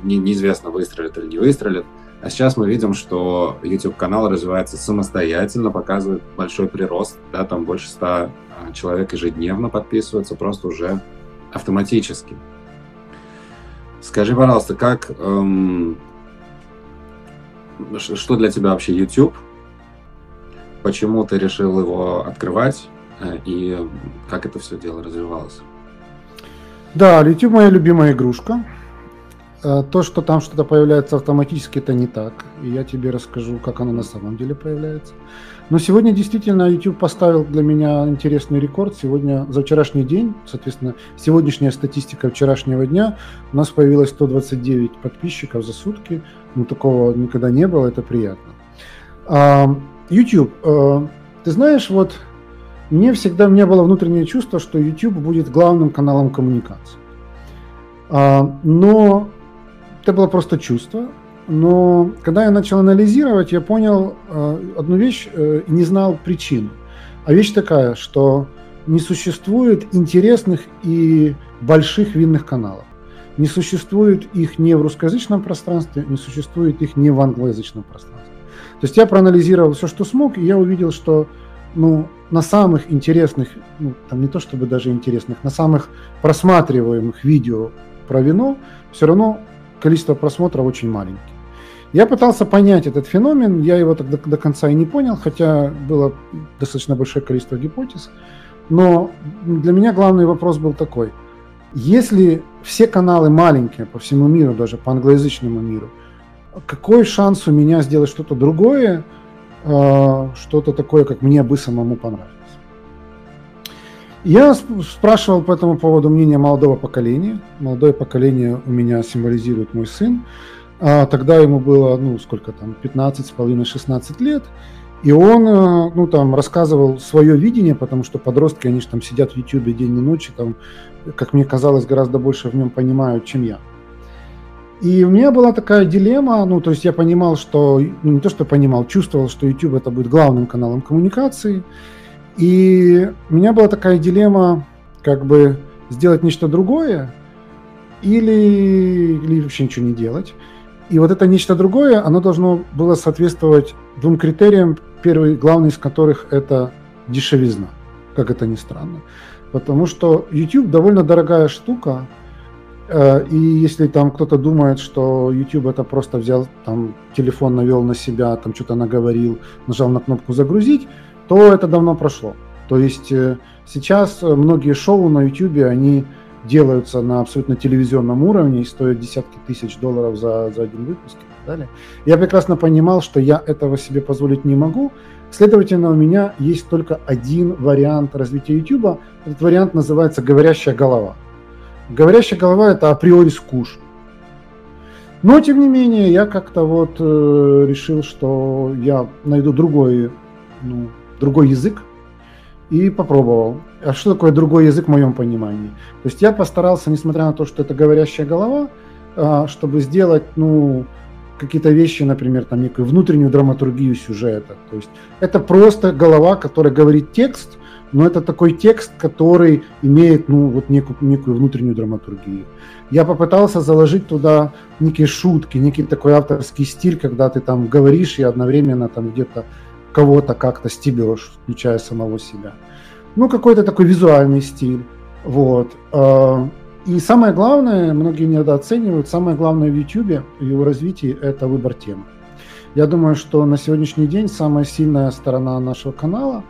не, неизвестно, выстрелит или не выстрелит. А сейчас мы видим, что YouTube-канал развивается самостоятельно, показывает большой прирост, да, там больше 100 а, человек ежедневно подписываются, просто уже автоматически. Скажи, пожалуйста, как, эм, что для тебя вообще YouTube? почему ты решил его открывать э, и как это все дело развивалось? Да, YouTube моя любимая игрушка. Э, то, что там что-то появляется автоматически, это не так. И я тебе расскажу, как оно на самом деле появляется. Но сегодня действительно YouTube поставил для меня интересный рекорд. Сегодня, за вчерашний день, соответственно, сегодняшняя статистика вчерашнего дня, у нас появилось 129 подписчиков за сутки. Ну, такого никогда не было, это приятно. YouTube. Э, ты знаешь, вот мне всегда у меня было внутреннее чувство, что YouTube будет главным каналом коммуникации. А, но это было просто чувство. Но когда я начал анализировать, я понял э, одну вещь э, и не знал причин. А вещь такая, что не существует интересных и больших винных каналов. Не существует их ни в русскоязычном пространстве, не существует их ни в англоязычном пространстве. То есть я проанализировал все, что смог, и я увидел, что ну, на самых интересных, ну, там не то чтобы даже интересных, на самых просматриваемых видео про вино все равно количество просмотров очень маленькое. Я пытался понять этот феномен, я его так до, конца и не понял, хотя было достаточно большое количество гипотез. Но для меня главный вопрос был такой. Если все каналы маленькие по всему миру, даже по англоязычному миру, какой шанс у меня сделать что-то другое, э, что-то такое, как мне бы самому понравилось. Я спрашивал по этому поводу мнение молодого поколения. Молодое поколение у меня символизирует мой сын. А тогда ему было, ну, сколько там, 15 с половиной, 16 лет. И он, э, ну, там, рассказывал свое видение, потому что подростки, они же там сидят в Ютубе день и ночь, и там, как мне казалось, гораздо больше в нем понимают, чем я. И у меня была такая дилемма, ну, то есть я понимал, что, ну, не то, что понимал, чувствовал, что YouTube это будет главным каналом коммуникации. И у меня была такая дилемма, как бы сделать нечто другое или, или вообще ничего не делать. И вот это нечто другое, оно должно было соответствовать двум критериям, первый, главный из которых это дешевизна, как это ни странно. Потому что YouTube довольно дорогая штука, э, и если там кто-то думает, что YouTube это просто взял, там телефон навел на себя, там что-то наговорил, нажал на кнопку загрузить, то это давно прошло. То есть э, сейчас многие шоу на YouTube, они делаются на абсолютно телевизионном уровне и стоят десятки тысяч долларов за, за один выпуск и так далее. Я прекрасно понимал, что я этого себе позволить не могу. Следовательно, у меня есть только один вариант развития YouTube. Этот вариант называется «говорящая голова». Говорящая голова – это априори скучно. Но, тем не менее, я как-то вот э, решил, что я найду другой, ну, другой язык, и попробовал. А что такое другой язык в моем понимании? То есть я постарался, несмотря на то, что это говорящая голова, а, чтобы сделать, ну, какие-то вещи, например, там некую внутреннюю драматургию сюжета. То есть это просто голова, которая говорит текст, но это такой текст, который имеет, ну, вот некую, некую внутреннюю драматургию. Я попытался заложить туда некие шутки, некий такой авторский стиль, когда ты там говоришь и одновременно там где-то кого-то как-то стебешь, включая самого себя. Ну, какой-то такой визуальный стиль. Вот. А, и самое главное, многие недооценивают, самое главное в YouTube, в его развитии, это выбор темы. Я думаю, что на сегодняшний день самая сильная сторона нашего канала,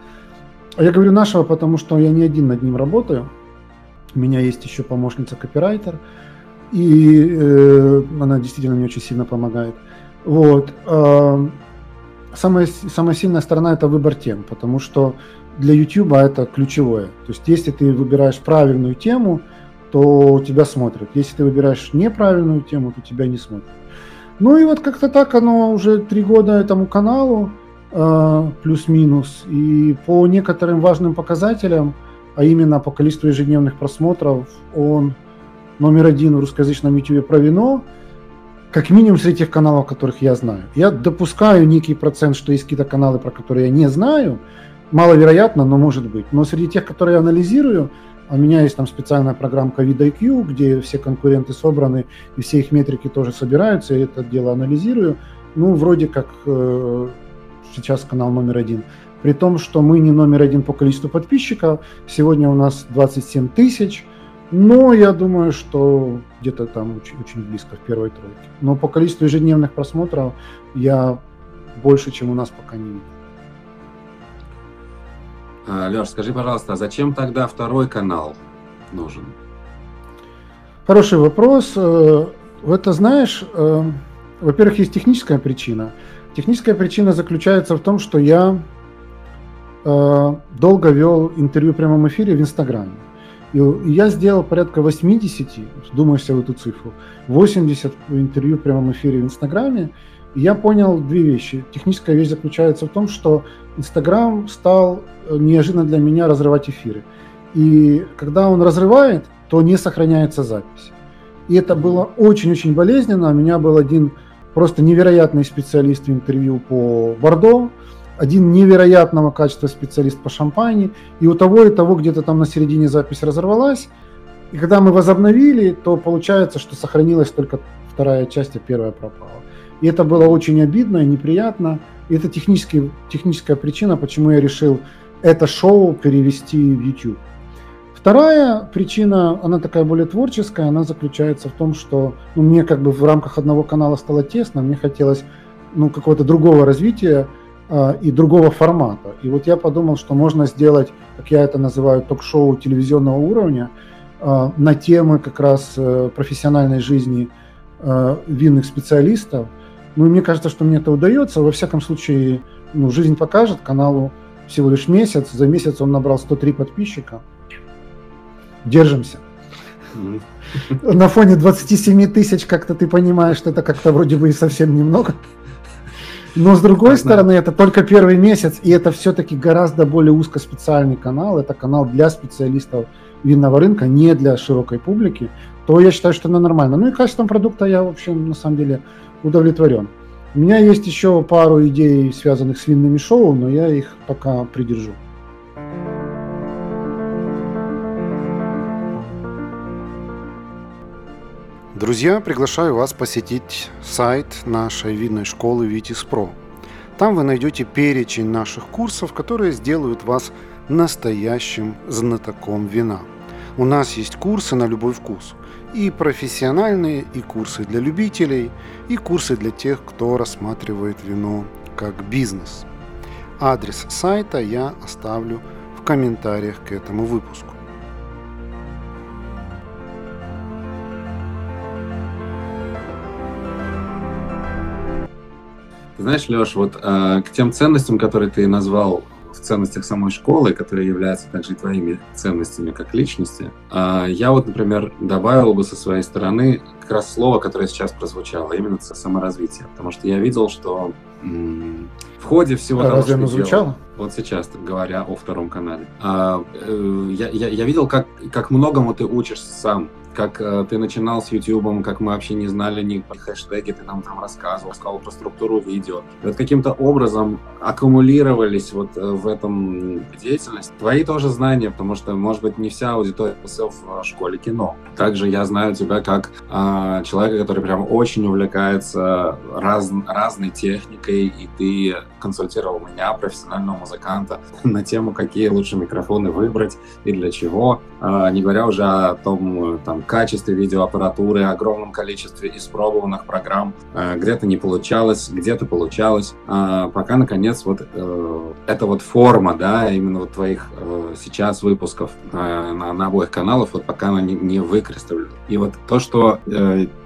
я говорю нашего, потому что я не один над ним работаю, у меня есть еще помощница-копирайтер, и э, она действительно мне очень сильно помогает. Вот. Э, самая, самая сильная сторона это выбор тем, потому что для YouTube это ключевое. То есть если ты выбираешь правильную тему, то тебя смотрят. Если ты выбираешь неправильную тему, то тебя не смотрят. Ну и вот как-то так оно уже три года этому каналу, э, плюс-минус. И по некоторым важным показателям, а именно по количеству ежедневных просмотров, он номер один в русскоязычном YouTube про вино – как минимум среди тех каналов, которых я знаю. Я допускаю некий процент, что есть какие-то каналы, про которые я не знаю. Маловероятно, но может быть. Но среди тех, которые я анализирую, у меня есть там специальная программка VidIQ, где все конкуренты собраны, и все их метрики тоже собираются, я это дело анализирую. Ну, вроде как э, сейчас канал номер один. При том, что мы не номер один по количеству подписчиков. Сегодня у нас 27 тысяч – но я думаю, что где-то там очень, очень близко в первой тройке. Но по количеству ежедневных просмотров я больше, чем у нас пока не видел. А, Леш, скажи, пожалуйста, а зачем тогда второй канал нужен? Хороший вопрос. Э, это, знаешь, э, во-первых, есть техническая причина. Техническая причина заключается в том, что я э, долго вел интервью в прямом эфире в Инстаграме. И я сделал порядка 80, думаю себе в эту цифру, 80 интервью в прямом эфире в Инстаграме. И я понял две вещи. Техническая вещь заключается в том, что Инстаграм стал э, неожиданно для меня разрывать эфиры. И когда он разрывает, то не сохраняется запись. И это было очень-очень болезненно. У меня был один просто невероятный специалист в интервью по Бордо, один невероятного качества специалист по шампани, и у того и того где-то там на середине запись разорвалась. И когда мы возобновили, то получается, что сохранилась только вторая часть, а первая пропала. И это было очень обидно и неприятно. И это техническая причина, почему я решил это шоу перевести в YouTube. Вторая причина, она такая более творческая, она заключается в том, что ну, мне как бы в рамках одного канала стало тесно, мне хотелось ну, какого-то другого развития, а, и другого формата. И вот я подумал, что можно сделать, как я это называю, ток-шоу телевизионного уровня а, на темы как раз э, профессиональной жизни э, винных специалистов. Ну, и мне кажется, что мне это удается. Во всяком случае, ну, жизнь покажет. Каналу всего лишь месяц. За месяц он набрал 103 подписчика. Держимся. На фоне 27 тысяч как-то ты понимаешь, что это как-то вроде бы и совсем немного. Но с другой Понятно. стороны, это только первый месяц, и это все-таки гораздо более узкоспециальный канал. Это канал для специалистов винного рынка, не для широкой публики. То я считаю, что это нормально. Ну и качеством продукта я, в общем, на самом деле удовлетворен. У меня есть еще пару идей, связанных с винными шоу, но я их пока придержу. Друзья, приглашаю вас посетить сайт нашей винной школы Витис Про. Там вы найдете перечень наших курсов, которые сделают вас настоящим знатоком вина. У нас есть курсы на любой вкус. И профессиональные, и курсы для любителей, и курсы для тех, кто рассматривает вино как бизнес. Адрес сайта я оставлю в комментариях к этому выпуску. Знаешь, Леш, вот э, к тем ценностям, которые ты назвал в ценностях самой школы, которые являются также и твоими ценностями как личности, э, я вот, например, добавил бы со своей стороны как раз слово, которое сейчас прозвучало, именно саморазвитие. Потому что я видел, что в ходе всего а того, разве что оно звучало? вот сейчас, говоря о втором канале, э, э, я, я, я видел, как, как многому ты учишься сам как э, ты начинал с YouTube, как мы вообще не знали ни хэштеги, ты нам там рассказывал, сказал про структуру видео. И вот каким-то образом аккумулировались вот э, в этом деятельность твои тоже знания, потому что, может быть, не вся аудитория в школе кино. Также я знаю тебя как э, человека, который прям очень увлекается раз, разной техникой, и ты консультировал меня, профессионального музыканта, (laughs) на тему, какие лучше микрофоны выбрать и для чего. Э, не говоря уже о том, там, качестве видеоаппаратуры, огромном количестве испробованных программ. Э, где-то не получалось, где-то получалось. А, пока, наконец, вот э, эта вот форма, да, именно вот твоих э, сейчас выпусков на, на обоих каналах, вот пока она не, не выкристаллилась. И вот то, что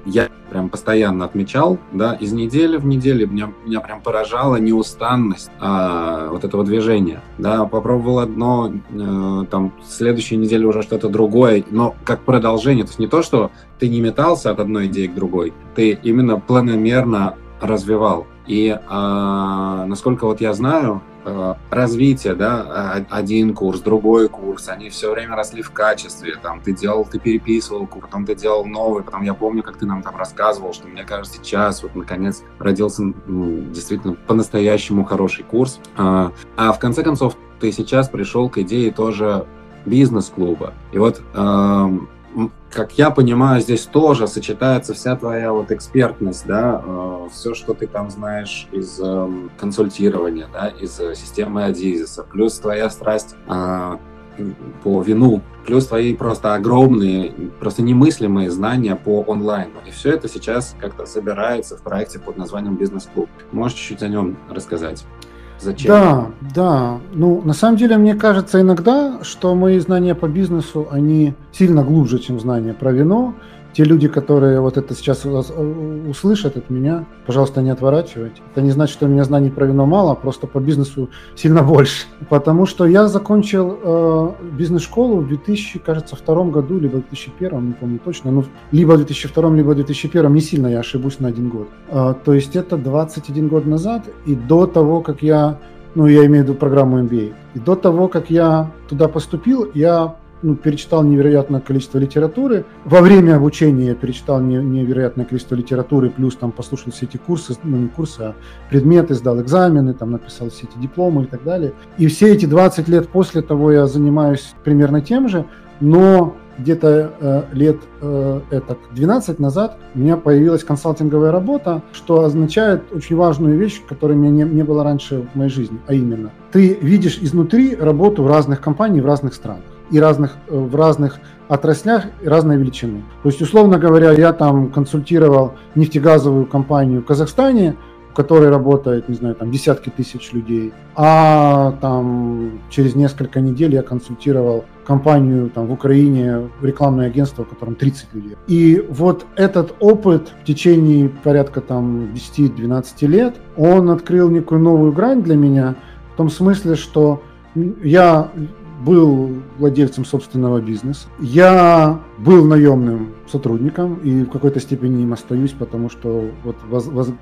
я прям постоянно отмечал, да, из недели в неделю меня, меня прям поражала неустанность а, вот этого движения, да, попробовал одно, э, там, следующей неделе уже что-то другое, но как продолжение, то есть не то, что ты не метался от одной идеи к другой, ты именно планомерно развивал. И а, насколько вот я знаю, Э, развитие, да, один курс, другой курс, они все время росли в качестве, там, ты делал, ты переписывал, потом ты делал новый, потом я помню, как ты нам там рассказывал, что мне кажется, сейчас вот, наконец, родился ну, действительно по-настоящему хороший курс, а, а в конце концов, ты сейчас пришел к идее тоже бизнес-клуба, и вот эм, как я понимаю, здесь тоже сочетается вся твоя вот экспертность, да, э, все, что ты там знаешь из э, консультирования, да, из э, системы Адизиса, плюс твоя страсть э, по вину, плюс твои просто огромные, просто немыслимые знания по онлайну. И все это сейчас как-то собирается в проекте под названием «Бизнес-клуб». Можешь чуть-чуть о нем рассказать? Зачем? Да, да. Ну, на самом деле, мне кажется иногда, что мои знания по бизнесу, они сильно глубже, чем знания про вино те люди, которые вот это сейчас услышат от меня, пожалуйста, не отворачивайте. Это не значит, что у меня знаний про вино мало, просто по бизнесу сильно (laughs) больше. Потому что я закончил э, бизнес-школу в 2000, кажется, втором году, либо в 2001, не помню точно, но либо в 2002, либо в 2001, не сильно я ошибусь на один год. Э, то есть это 21 год назад, и до того, как я ну, я имею в виду программу MBA. И до того, как я туда поступил, я ну, перечитал невероятное количество литературы. Во время обучения я перечитал невероятное количество литературы, плюс там послушал все эти курсы, ну не курсы, а предметы, сдал экзамены, там написал все эти дипломы и так далее. И все эти 20 лет после того я занимаюсь примерно тем же, но где-то э, лет э, это 12 назад у меня появилась консалтинговая работа, что означает очень важную вещь, которой у меня не, не было раньше в моей жизни, а именно ты видишь изнутри работу в разных компаниях в разных странах и разных, э, в разных отраслях разной величины. То есть, условно говоря, я там консультировал нефтегазовую компанию в Казахстане, в которой работает, не знаю, там десятки тысяч людей. А там через несколько недель я консультировал компанию там в Украине, рекламное агентство, в котором 30 людей. И вот этот опыт в течение порядка там 10-12 лет, он открыл некую новую грань для меня, в том смысле, что я был владельцем собственного бизнеса. Я был наемным сотрудником и в какой-то степени им остаюсь, потому что вот воз, воз,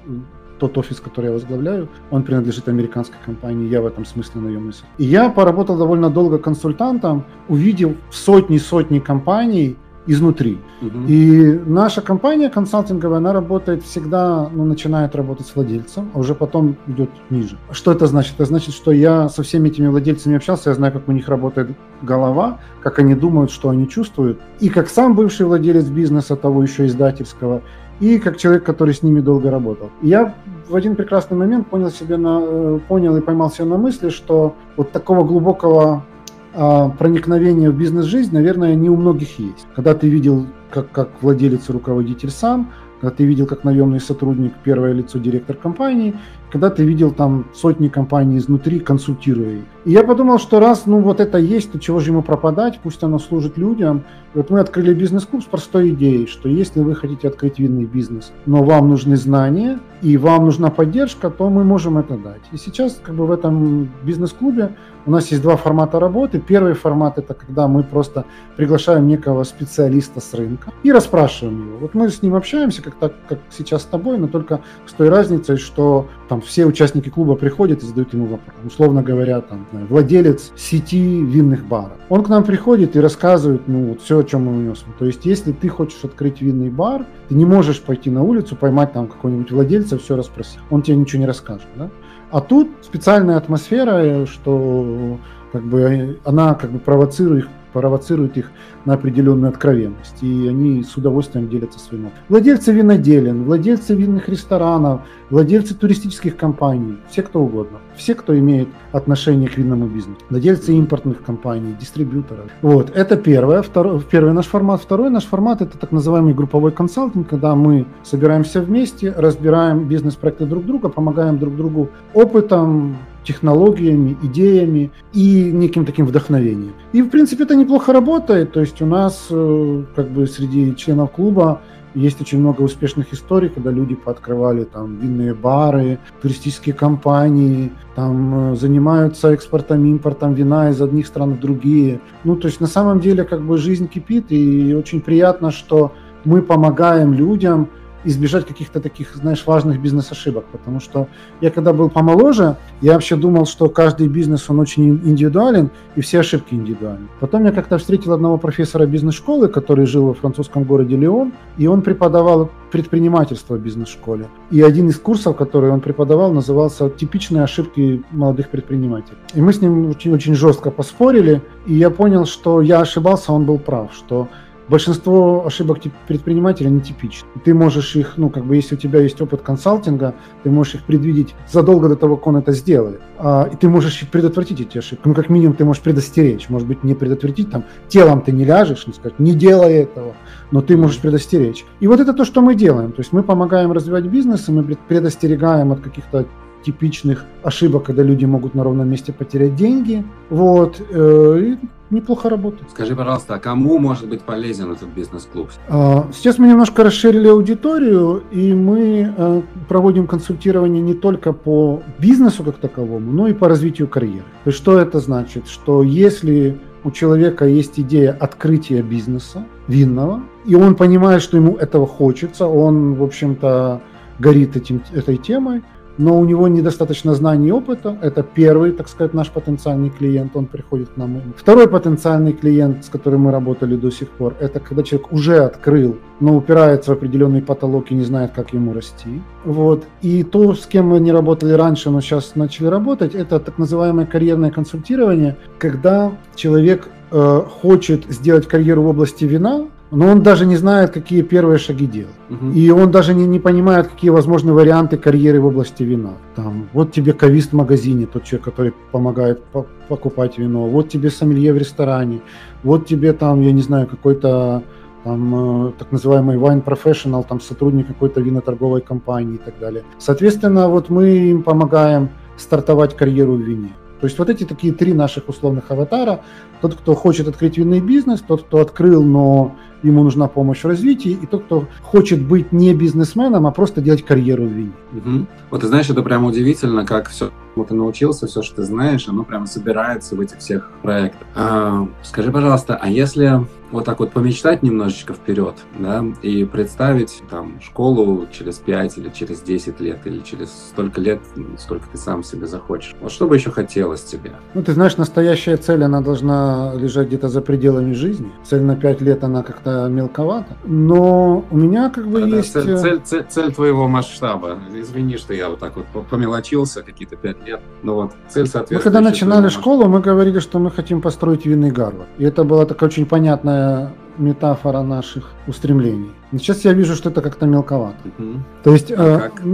тот офис, который я возглавляю, он принадлежит американской компании, я в этом смысле наемный сотрудник. И я поработал довольно долго консультантом, увидел сотни-сотни компаний, изнутри. Угу. И наша компания консалтинговая, она работает всегда, ну, начинает работать с владельцем, а уже потом идет ниже. Что это значит? Это значит, что я со всеми этими владельцами общался, я знаю, как у них работает голова, как они думают, что они чувствуют. И как сам бывший владелец бизнеса, того еще издательского, и как человек, который с ними долго работал. И я в один прекрасный момент понял себе на, э, понял и поймал себя на мысли, что вот такого глубокого проникновение в бизнес-жизнь, наверное, не у многих есть. Когда ты видел, как, как владелец и руководитель сам, когда ты видел, как наемный сотрудник, первое лицо директор компании, когда ты видел там сотни компаний изнутри, консультируя их. И я подумал, что раз ну вот это есть, то чего же ему пропадать, пусть оно служит людям. И вот мы открыли бизнес-клуб с простой идеей, что если вы хотите открыть винный бизнес, но вам нужны знания и вам нужна поддержка, то мы можем это дать. И сейчас как бы в этом бизнес-клубе у нас есть два формата работы. Первый формат это когда мы просто приглашаем некого специалиста с рынка и расспрашиваем его. Вот мы с ним общаемся, как так, как сейчас с тобой, но только с той разницей, что там все участники клуба приходят и задают ему вопрос. Условно говоря, там владелец сети винных баров. Он к нам приходит и рассказывает, ну вот все, о чем мы унес. То есть, если ты хочешь открыть винный бар, ты не можешь пойти на улицу, поймать там какого-нибудь владельца, все расспросить. Он тебе ничего не расскажет, да? А тут специальная атмосфера, что как бы она как бы провоцирует их провоцирует их на определенную откровенность, и они с удовольствием делятся своим опытом. Владельцы виноделин, владельцы винных ресторанов, владельцы туристических компаний, все кто угодно, все, кто имеет отношение к винному бизнесу, владельцы импортных компаний, дистрибьюторов. Вот, это первое, второй, первый наш формат. Второй наш формат – это так называемый групповой консалтинг, когда мы собираемся вместе, разбираем бизнес-проекты друг друга, помогаем друг другу опытом, технологиями, идеями и неким таким вдохновением. И, в принципе, это неплохо работает. То есть у нас э, как бы среди членов клуба есть очень много успешных историй, когда люди пооткрывали там винные бары, туристические компании, там э, занимаются экспортом, импортом вина из одних стран в другие. Ну, то есть на самом деле как бы жизнь кипит, и очень приятно, что мы помогаем людям избежать каких-то таких, знаешь, важных бизнес-ошибок, потому что я когда был помоложе, я вообще думал, что каждый бизнес, он очень индивидуален, и все ошибки индивидуальны. Потом я как-то встретил одного профессора бизнес-школы, который жил во французском городе Лион, и он преподавал предпринимательство в бизнес-школе. И один из курсов, который он преподавал, назывался «Типичные ошибки молодых предпринимателей». И мы с ним очень, очень жестко поспорили, и я понял, что я ошибался, он был прав, что большинство ошибок предпринимателя нетипичны. Ты можешь их, ну, как бы, если у тебя есть опыт консалтинга, ты можешь их предвидеть задолго до того, как он это сделает. А, и ты можешь предотвратить эти ошибки. Ну, как минимум, ты можешь предостеречь. Может быть, не предотвратить, там, телом ты не ляжешь, не сказать, не делай этого, но ты можешь предостеречь. И вот это то, что мы делаем. То есть мы помогаем развивать бизнес, и мы предостерегаем от каких-то типичных ошибок, когда люди могут на ровном месте потерять деньги. Вот. Э, и неплохо работает. Скажи, пожалуйста, а кому может быть полезен этот бизнес-клуб? А, сейчас мы немножко расширили аудиторию, и мы э, проводим консультирование не только по бизнесу как таковому, но и по развитию карьеры. То есть что это значит? Что если у человека есть идея открытия бизнеса винного, и он понимает, что ему этого хочется, он, в общем-то, горит этим, этой темой, но у него недостаточно знаний и опыта. Это первый, так сказать, наш потенциальный клиент, он приходит к нам. Второй потенциальный клиент, с которым мы работали до сих пор, это когда человек уже открыл, но упирается в определенный потолок и не знает, как ему расти. Вот. И то, с кем мы не работали раньше, но сейчас начали работать, это так называемое карьерное консультирование, когда человек э, хочет сделать карьеру в области вина, но он даже не знает, какие первые шаги делать. Угу. И он даже не, не понимает, какие возможны варианты карьеры в области вина. Там, вот тебе кавист в магазине, тот человек, который помогает по покупать вино. Вот тебе сомелье в ресторане. Вот тебе там, я не знаю, какой-то там э, так называемый wine professional, там сотрудник какой-то виноторговой компании и так далее. Соответственно, вот мы им помогаем стартовать карьеру в вине. То есть вот эти такие три наших условных аватара. Тот, кто хочет открыть винный бизнес, тот, кто открыл, но ему нужна помощь в развитии, и тот, кто хочет быть не бизнесменом, а просто делать карьеру в вине. Угу. Вот ты знаешь, это прямо удивительно, как все чему ты научился, все, что ты знаешь, оно прямо собирается в этих всех проектах. А, скажи, пожалуйста, а если вот так вот помечтать немножечко вперед, да, и представить там школу через 5 или через 10 лет, или через столько лет, сколько ты сам себе захочешь. Вот что бы еще хотелось тебе? Ну, ты знаешь, настоящая цель, она должна лежать где-то за пределами жизни. Цель на 5 лет, она как-то мелковата. Но у меня как бы да, есть... Цель, э, цель, цель, цель твоего масштаба. Извини, что я вот так вот помелочился какие-то 5 лет. Но вот цель соответствует. Мы когда начинали школу, мы говорили, что мы хотим построить винный Гарвард. И это была такая очень понятная метафора наших устремлений. сейчас я вижу, что это как-то мелковато. Угу. То есть а э,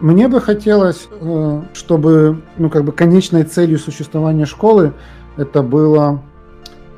мне бы хотелось, э, чтобы ну, как бы конечной целью существования школы это было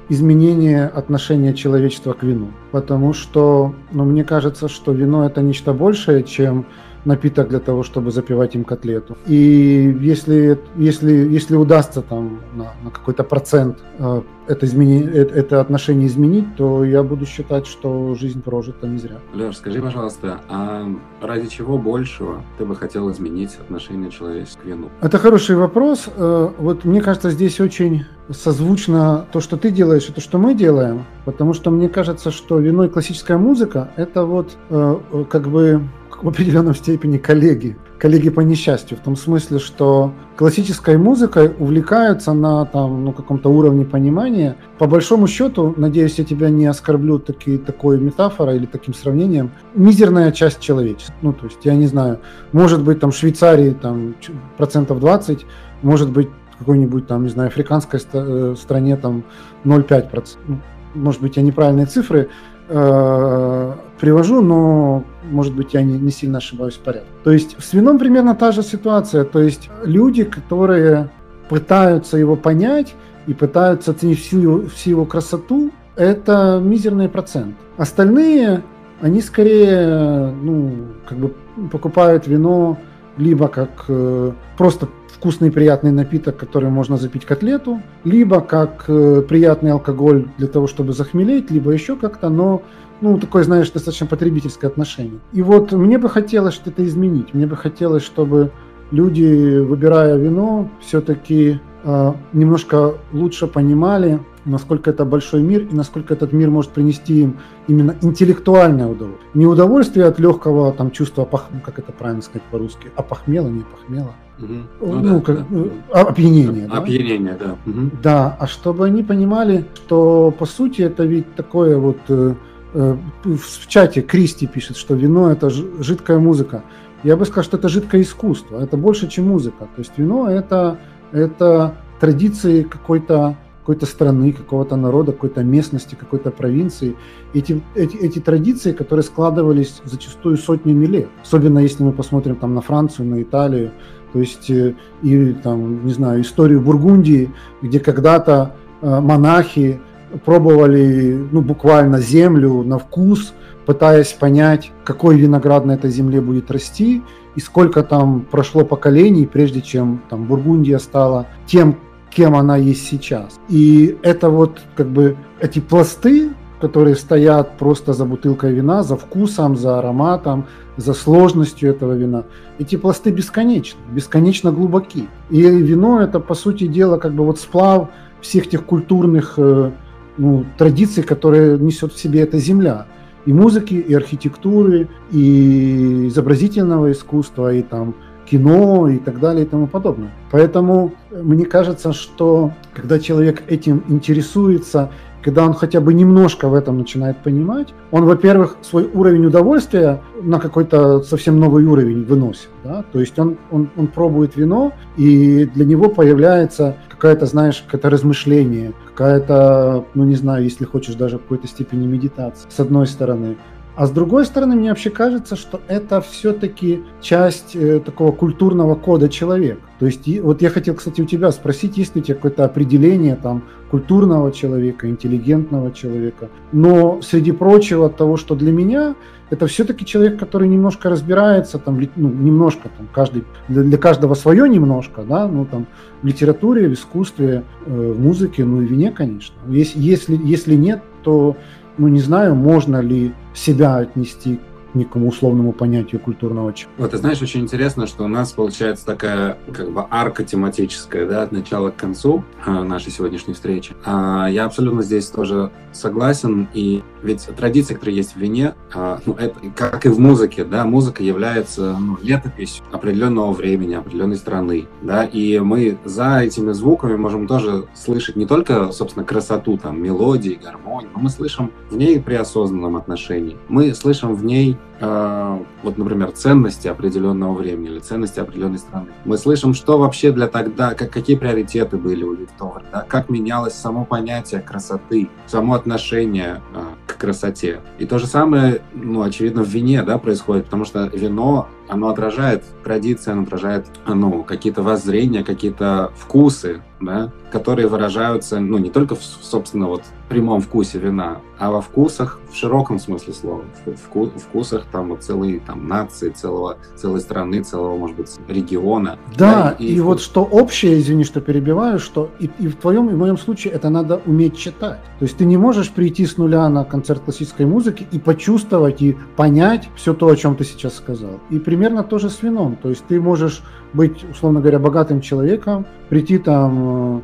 изменение отношения человечества к вину. Потому что ну, мне кажется, что вино это нечто большее, чем напиток для того, чтобы запивать им котлету. И если, если, если удастся там на, на какой-то процент э, это, измени, это, это отношение изменить, то я буду считать, что жизнь прожита не зря. Леш, скажи, пожалуйста, а ради чего большего ты бы хотел изменить отношение человеческого к вину? Это хороший вопрос. Э, вот мне кажется, здесь очень созвучно то, что ты делаешь, и то, что мы делаем, потому что мне кажется, что вино и классическая музыка – это вот э, как бы в определенном степени коллеги, коллеги по несчастью, в том смысле, что классической музыкой увлекаются на там, ну, каком-то уровне понимания. По большому счету, надеюсь, я тебя не оскорблю таки, такой метафорой или таким сравнением, мизерная часть человечества. Ну, то есть, я не знаю, может быть, там, в Швейцарии там, процентов 20, может быть, какой-нибудь там, не знаю, африканской э, стране там 0,5%. Ну, может быть, я неправильные цифры э, привожу, но, может быть, я не, не сильно ошибаюсь в порядке. То есть с вином примерно та же ситуация. То есть люди, которые пытаются его понять и пытаются оценить всю его, всю его красоту, это мизерный процент. Остальные, они скорее, ну, как бы покупают вино либо как э, просто вкусный приятный напиток, который можно запить котлету, либо как э, приятный алкоголь для того, чтобы захмелеть, либо еще как-то, но ну, такое, знаешь, достаточно потребительское отношение. И вот мне бы хотелось что-то изменить. Мне бы хотелось, чтобы люди, выбирая вино, все-таки э, немножко лучше понимали, насколько это большой мир и насколько этот мир может принести им именно интеллектуальное удовольствие. Не удовольствие от легкого там чувства, пох... как это правильно сказать по-русски, опохмела, не похмела. Угу. Ну, ну, да, как, да. Э, опьянение. Опьянение, да. Да? Угу. да, а чтобы они понимали, что по сути это ведь такое вот э, Э, в чате Кристи пишет, что вино это жидкая музыка. Я бы сказал, что это жидкое искусство. Это больше, чем музыка. То есть вино это, это традиции какой-то какой-то страны, какого-то народа, какой-то местности, какой-то провинции. Эти, эти, эти традиции, которые складывались зачастую сотнями лет. Особенно если мы посмотрим там на Францию, на Италию. То есть э, и там, не знаю, историю Бургундии, где когда-то э, монахи пробовали ну, буквально землю на вкус, пытаясь понять, какой виноград на этой земле будет расти и сколько там прошло поколений, прежде чем там Бургундия стала тем, кем она есть сейчас. И это вот как бы эти пласты, которые стоят просто за бутылкой вина, за вкусом, за ароматом, за сложностью этого вина. Эти пласты бесконечны, бесконечно глубоки. И вино это, по сути дела, как бы вот сплав всех тех культурных э, ну, традиции, которые несет в себе эта земля. И музыки, и архитектуры, и изобразительного искусства, и там кино и так далее и тому подобное. Поэтому мне кажется, что когда человек этим интересуется когда он хотя бы немножко в этом начинает понимать, он, во-первых, свой уровень удовольствия на какой-то совсем новый уровень выносит. Да? То есть он, он, он пробует вино, и для него появляется какая-то, знаешь, какое-то размышление, какая-то, ну не знаю, если хочешь, даже в какой-то степени медитация, с одной стороны. А с другой стороны, мне вообще кажется, что это все-таки часть э, такого культурного кода человека. То есть, и, вот я хотел, кстати, у тебя спросить, есть ли у тебя какое-то определение там культурного человека, интеллигентного человека. Но среди прочего того, что для меня это все-таки человек, который немножко разбирается, там, ну, немножко, там, каждый, для, для каждого свое немножко, да, ну, там, в литературе, в искусстве, э, в музыке, ну, и вине, конечно. Если, если, если нет, то, ну, не знаю, можно ли себя отнести некому условному понятию культурного человека. Вот, ты знаешь, очень интересно, что у нас получается такая как бы арка тематическая, да, от начала к концу э, нашей сегодняшней встречи. А, я абсолютно здесь тоже согласен, и ведь традиции, которые есть в вине, э, ну, это как и в музыке, да, музыка является ну, летописью определенного времени, определенной страны, да, и мы за этими звуками можем тоже слышать не только, собственно, красоту, там, мелодии, гармонии, но мы слышим в ней при осознанном отношении. Мы слышим в ней вот, например, ценности определенного времени или ценности определенной страны. Мы слышим, что вообще для тогда, как, какие приоритеты были у Виктора, да, как менялось само понятие красоты, само отношение э, к красоте. И то же самое, ну, очевидно, в вине, да, происходит, потому что вино оно отражает традиции, оно отражает ну, какие-то воззрения, какие-то вкусы, да, которые выражаются ну, не только в, собственно, вот прямом вкусе вина, а во вкусах в широком смысле слова, в вкусах там вот целой там нации, целого, целой страны, целого, может быть, региона. Да, да и, и, и вот что общее, извини, что перебиваю, что и, и в твоем, и в моем случае это надо уметь читать. То есть ты не можешь прийти с нуля на концерт классической музыки и почувствовать и понять все то, о чем ты сейчас сказал. И примерно то же с вином. То есть ты можешь быть, условно говоря, богатым человеком, прийти там, э,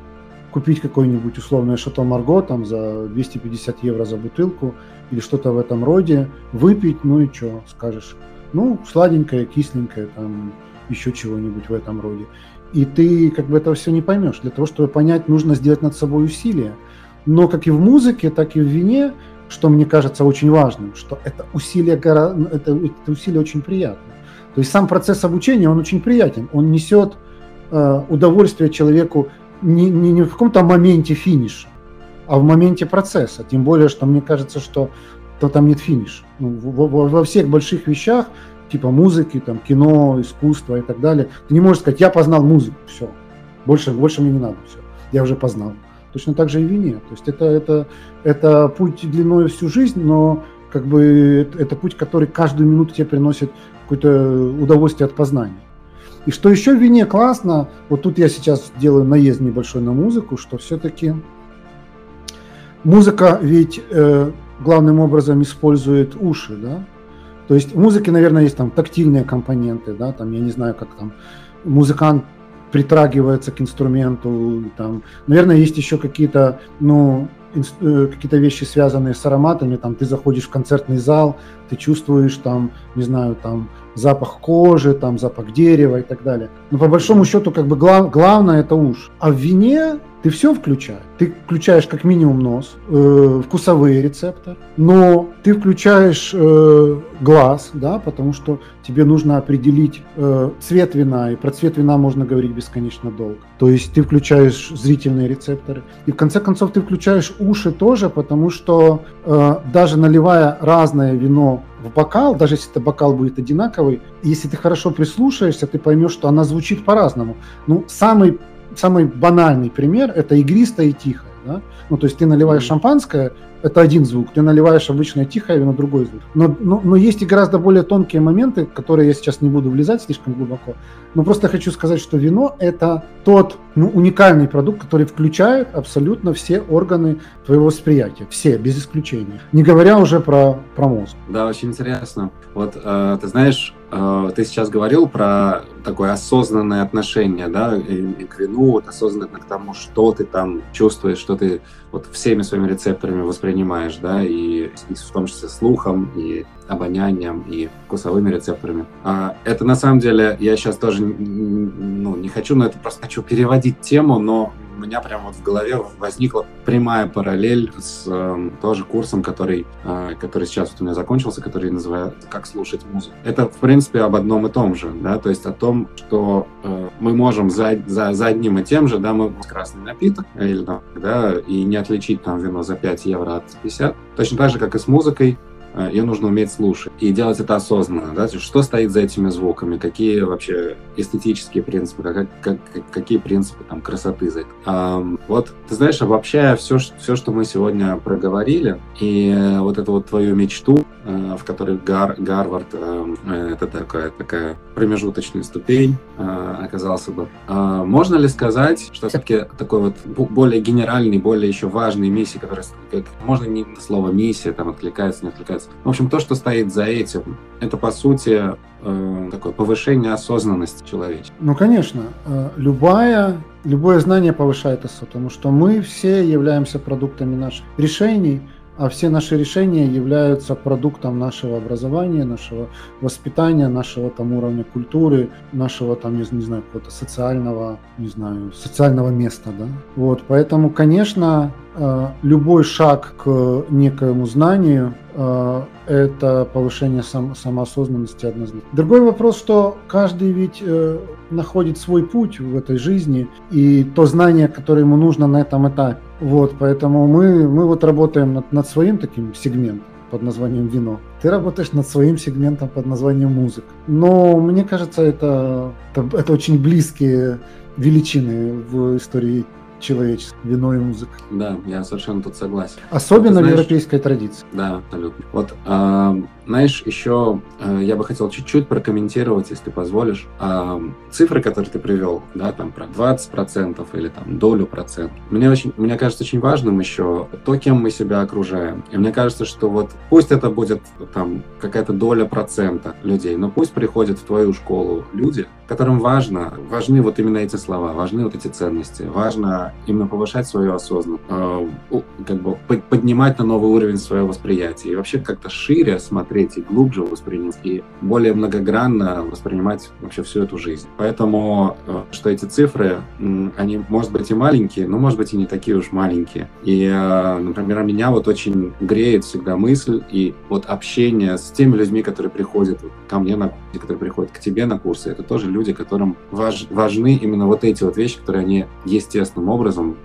купить какой-нибудь условное шато Марго там за 250 евро за бутылку или что-то в этом роде, выпить, ну и что, скажешь, ну, сладенькое, кисленькое, там, еще чего-нибудь в этом роде. И ты как бы это все не поймешь. Для того, чтобы понять, нужно сделать над собой усилия. Но как и в музыке, так и в вине, что мне кажется очень важным, что это усилие, это, это усилие очень приятно. То есть сам процесс обучения, он очень приятен, он несет э, удовольствие человеку не, не, не в каком-то моменте финиша, а в моменте процесса. Тем более, что мне кажется, что то там нет финиша. Ну, во, во, во всех больших вещах, типа музыки, там, кино, искусство и так далее, ты не можешь сказать, я познал музыку, все, больше, больше мне не надо, все, я уже познал. Точно так же и вине. То есть это, это, это путь длиной всю жизнь, но как бы это путь, который каждую минуту тебе приносит какое-то удовольствие от познания. И что еще в вине классно, вот тут я сейчас делаю наезд небольшой на музыку, что все-таки музыка ведь э, главным образом использует уши, да. То есть в музыке, наверное, есть там тактильные компоненты, да, там я не знаю, как там музыкант притрагивается к инструменту, там, наверное, есть еще какие-то, ну, Э, какие-то вещи, связанные с ароматами, там ты заходишь в концертный зал, ты чувствуешь там, не знаю, там запах кожи, там запах дерева и так далее. Но по большому счету, как бы глав, главное это уж. А в вине ты все включаешь. Ты включаешь как минимум нос, э, вкусовые рецепторы, но ты включаешь э, глаз, да, потому что тебе нужно определить э, цвет вина, и про цвет вина можно говорить бесконечно долго. То есть ты включаешь зрительные рецепторы. И в конце концов ты включаешь уши тоже, потому что э, даже наливая разное вино в бокал, даже если это бокал будет одинаковый, если ты хорошо прислушаешься, ты поймешь, что она звучит по-разному. Ну, самый самый банальный пример – это игристое и тихое. Да? Ну, то есть ты наливаешь mm-hmm. шампанское, это один звук, ты наливаешь обычное тихое вино, другой звук. Но, но, но есть и гораздо более тонкие моменты, которые я сейчас не буду влезать слишком глубоко. Но просто хочу сказать, что вино – это тот ну, уникальный продукт, который включает абсолютно все органы твоего восприятия, все, без исключения. Не говоря уже про, про мозг. Да, очень интересно. Вот э, ты знаешь, ты сейчас говорил про такое осознанное отношение, да, и, к вину, вот осознанное к тому, что ты там чувствуешь, что ты вот всеми своими рецепторами воспринимаешь, да, и, и в том числе слухом, и обонянием, и вкусовыми рецепторами. А, это на самом деле, я сейчас тоже ну, не хочу, но это просто хочу переводить тему, но меня прямо вот в голове возникла прямая параллель с э, тоже курсом, который, э, который сейчас вот у меня закончился, который называется «Как слушать музыку». Это, в принципе, об одном и том же, да, то есть о том, что э, мы можем за, за, за одним и тем же, да, мы красный напиток, или, да, и не отличить там вино за 5 евро от 50. Точно так же, как и с музыкой, ее нужно уметь слушать и делать это осознанно. Да? Что стоит за этими звуками, какие вообще эстетические принципы, как, как, какие принципы там, красоты за это. А, вот, ты знаешь, обобщая все, все, что мы сегодня проговорили, и вот эту вот твою мечту, э, в которой Гар, Гарвард, э, это такая, такая промежуточная ступень оказался бы. Можно ли сказать, что все-таки такой вот более генеральный, более еще важный миссии, которая, как, можно не слово миссия, там откликается, не откликается. В общем, то, что стоит за этим, это по сути э, такое повышение осознанности человечества. Ну, конечно, э, любая, любое знание повышает осознанность, потому что мы все являемся продуктами наших решений, а все наши решения являются продуктом нашего образования, нашего воспитания, нашего там уровня культуры, нашего там, не, не знаю, какого-то социального, не знаю, социального места, да. Вот, поэтому, конечно, э, любой шаг к некоему знанию э, это повышение сам, самоосознанности однозначно. Другой вопрос, что каждый ведь э, находит свой путь в этой жизни и то знание, которое ему нужно на этом этапе. Вот, поэтому мы, мы вот работаем над, над своим таким сегментом под названием вино. Ты работаешь над своим сегментом под названием музыка. Но мне кажется, это, это, это очень близкие величины в истории человечества, вино и музыка. Да, я совершенно тут согласен. Особенно знаешь, в европейской традиции. Да, абсолютно. Вот э, знаешь, еще э, я бы хотел чуть-чуть прокомментировать, если ты позволишь, э, цифры, которые ты привел, да, там про 20% или там долю процентов. Мне, очень, мне кажется очень важным еще то, кем мы себя окружаем. И мне кажется, что вот пусть это будет там какая-то доля процента людей, но пусть приходят в твою школу люди, которым важно, важны вот именно эти слова, важны вот эти ценности, важно именно повышать свою осознанность, э, как бы поднимать на новый уровень свое восприятие и вообще как-то шире смотреть и глубже воспринять, и более многогранно воспринимать вообще всю эту жизнь. Поэтому, э, что эти цифры, они, может быть, и маленькие, но, может быть, и не такие уж маленькие. И, э, например, меня вот очень греет всегда мысль и вот общение с теми людьми, которые приходят ко мне на курсы, которые приходят к тебе на курсы, это тоже люди, которым важ, важны именно вот эти вот вещи, которые они естественным образом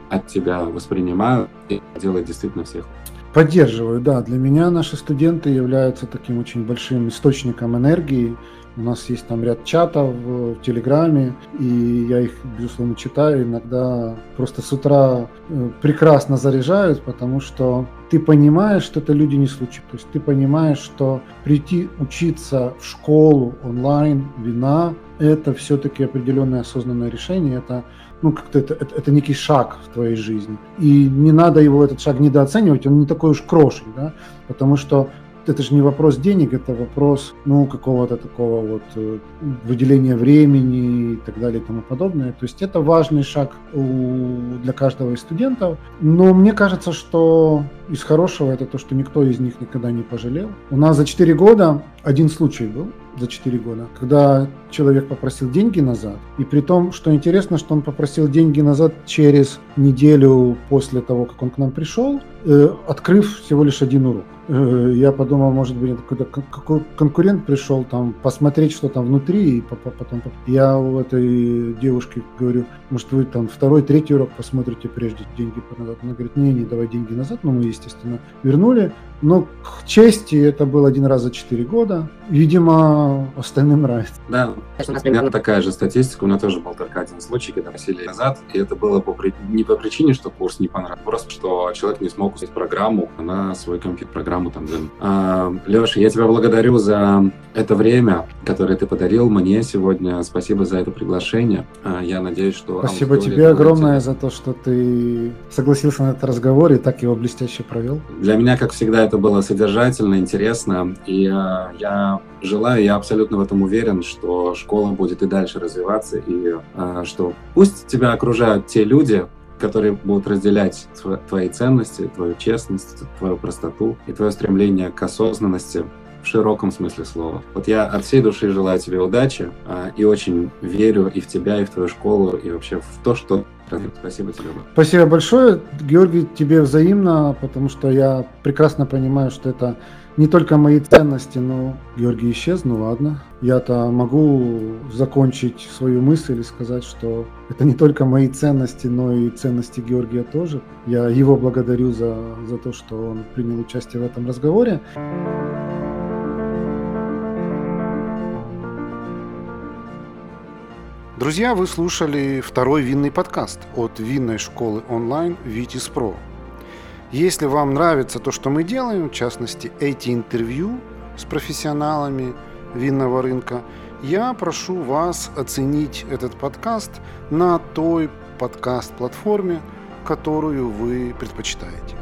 от тебя воспринимают и делают действительно всех. Поддерживаю, да. Для меня наши студенты являются таким очень большим источником энергии. У нас есть там ряд чатов в Телеграме, и я их, безусловно, читаю. Иногда просто с утра э, прекрасно заряжают, потому что ты понимаешь, что это люди не случайно. То есть ты понимаешь, что прийти учиться в школу онлайн, вина, это все-таки определенное осознанное решение. Это ну, как-то это, это, это некий шаг в твоей жизни. И не надо его, этот шаг, недооценивать, он не такой уж крошек, да, потому что это же не вопрос денег, это вопрос, ну, какого-то такого вот э, выделения времени и так далее и тому подобное. То есть это важный шаг у, для каждого из студентов. Но мне кажется, что из хорошего это то, что никто из них никогда не пожалел. У нас за 4 года один случай был, за 4 года, когда человек попросил деньги назад. И при том, что интересно, что он попросил деньги назад через неделю после того, как он к нам пришел, э, открыв всего лишь один урок. Э, я подумал, может быть, какой-то конкурент пришел там посмотреть, что там внутри, и потом я у этой девушки говорю, может, вы там второй, третий урок посмотрите, прежде деньги назад. Она говорит, не, не, давай деньги назад, но мы, естественно, вернули. Но к чести это был один раз за 4 года. Видимо, остальным нравится. Да, у нас примерно такая же статистика. У меня тоже был только один случай, когда просили назад. И это было по, не по причине, что курс не понравился, просто что человек не смог установить программу на свой компьютер, программу там Zen. А, Леша, я тебя благодарю за это время, которое ты подарил мне сегодня. Спасибо за это приглашение. А, я надеюсь, что... Спасибо тебе огромное за то, что ты согласился на этот разговор и так его блестяще провел. Для меня, как всегда, это было содержательно, интересно. И а, я желаю, я абсолютно в этом уверен, что школа будет и дальше развиваться, и а, что пусть тебя окружают те люди, которые будут разделять твои ценности, твою честность, твою простоту и твое стремление к осознанности в широком смысле слова. Вот я от всей души желаю тебе удачи а, и очень верю и в тебя, и в твою школу, и вообще в то, что Спасибо тебе. Спасибо большое, Георгий, тебе взаимно, потому что я прекрасно понимаю, что это не только мои ценности, но Георгий исчез, ну ладно. Я-то могу закончить свою мысль и сказать, что это не только мои ценности, но и ценности Георгия тоже. Я его благодарю за, за то, что он принял участие в этом разговоре. Друзья, вы слушали второй винный подкаст от винной школы онлайн Vitis Pro. Если вам нравится то, что мы делаем, в частности, эти интервью с профессионалами винного рынка, я прошу вас оценить этот подкаст на той подкаст-платформе, которую вы предпочитаете.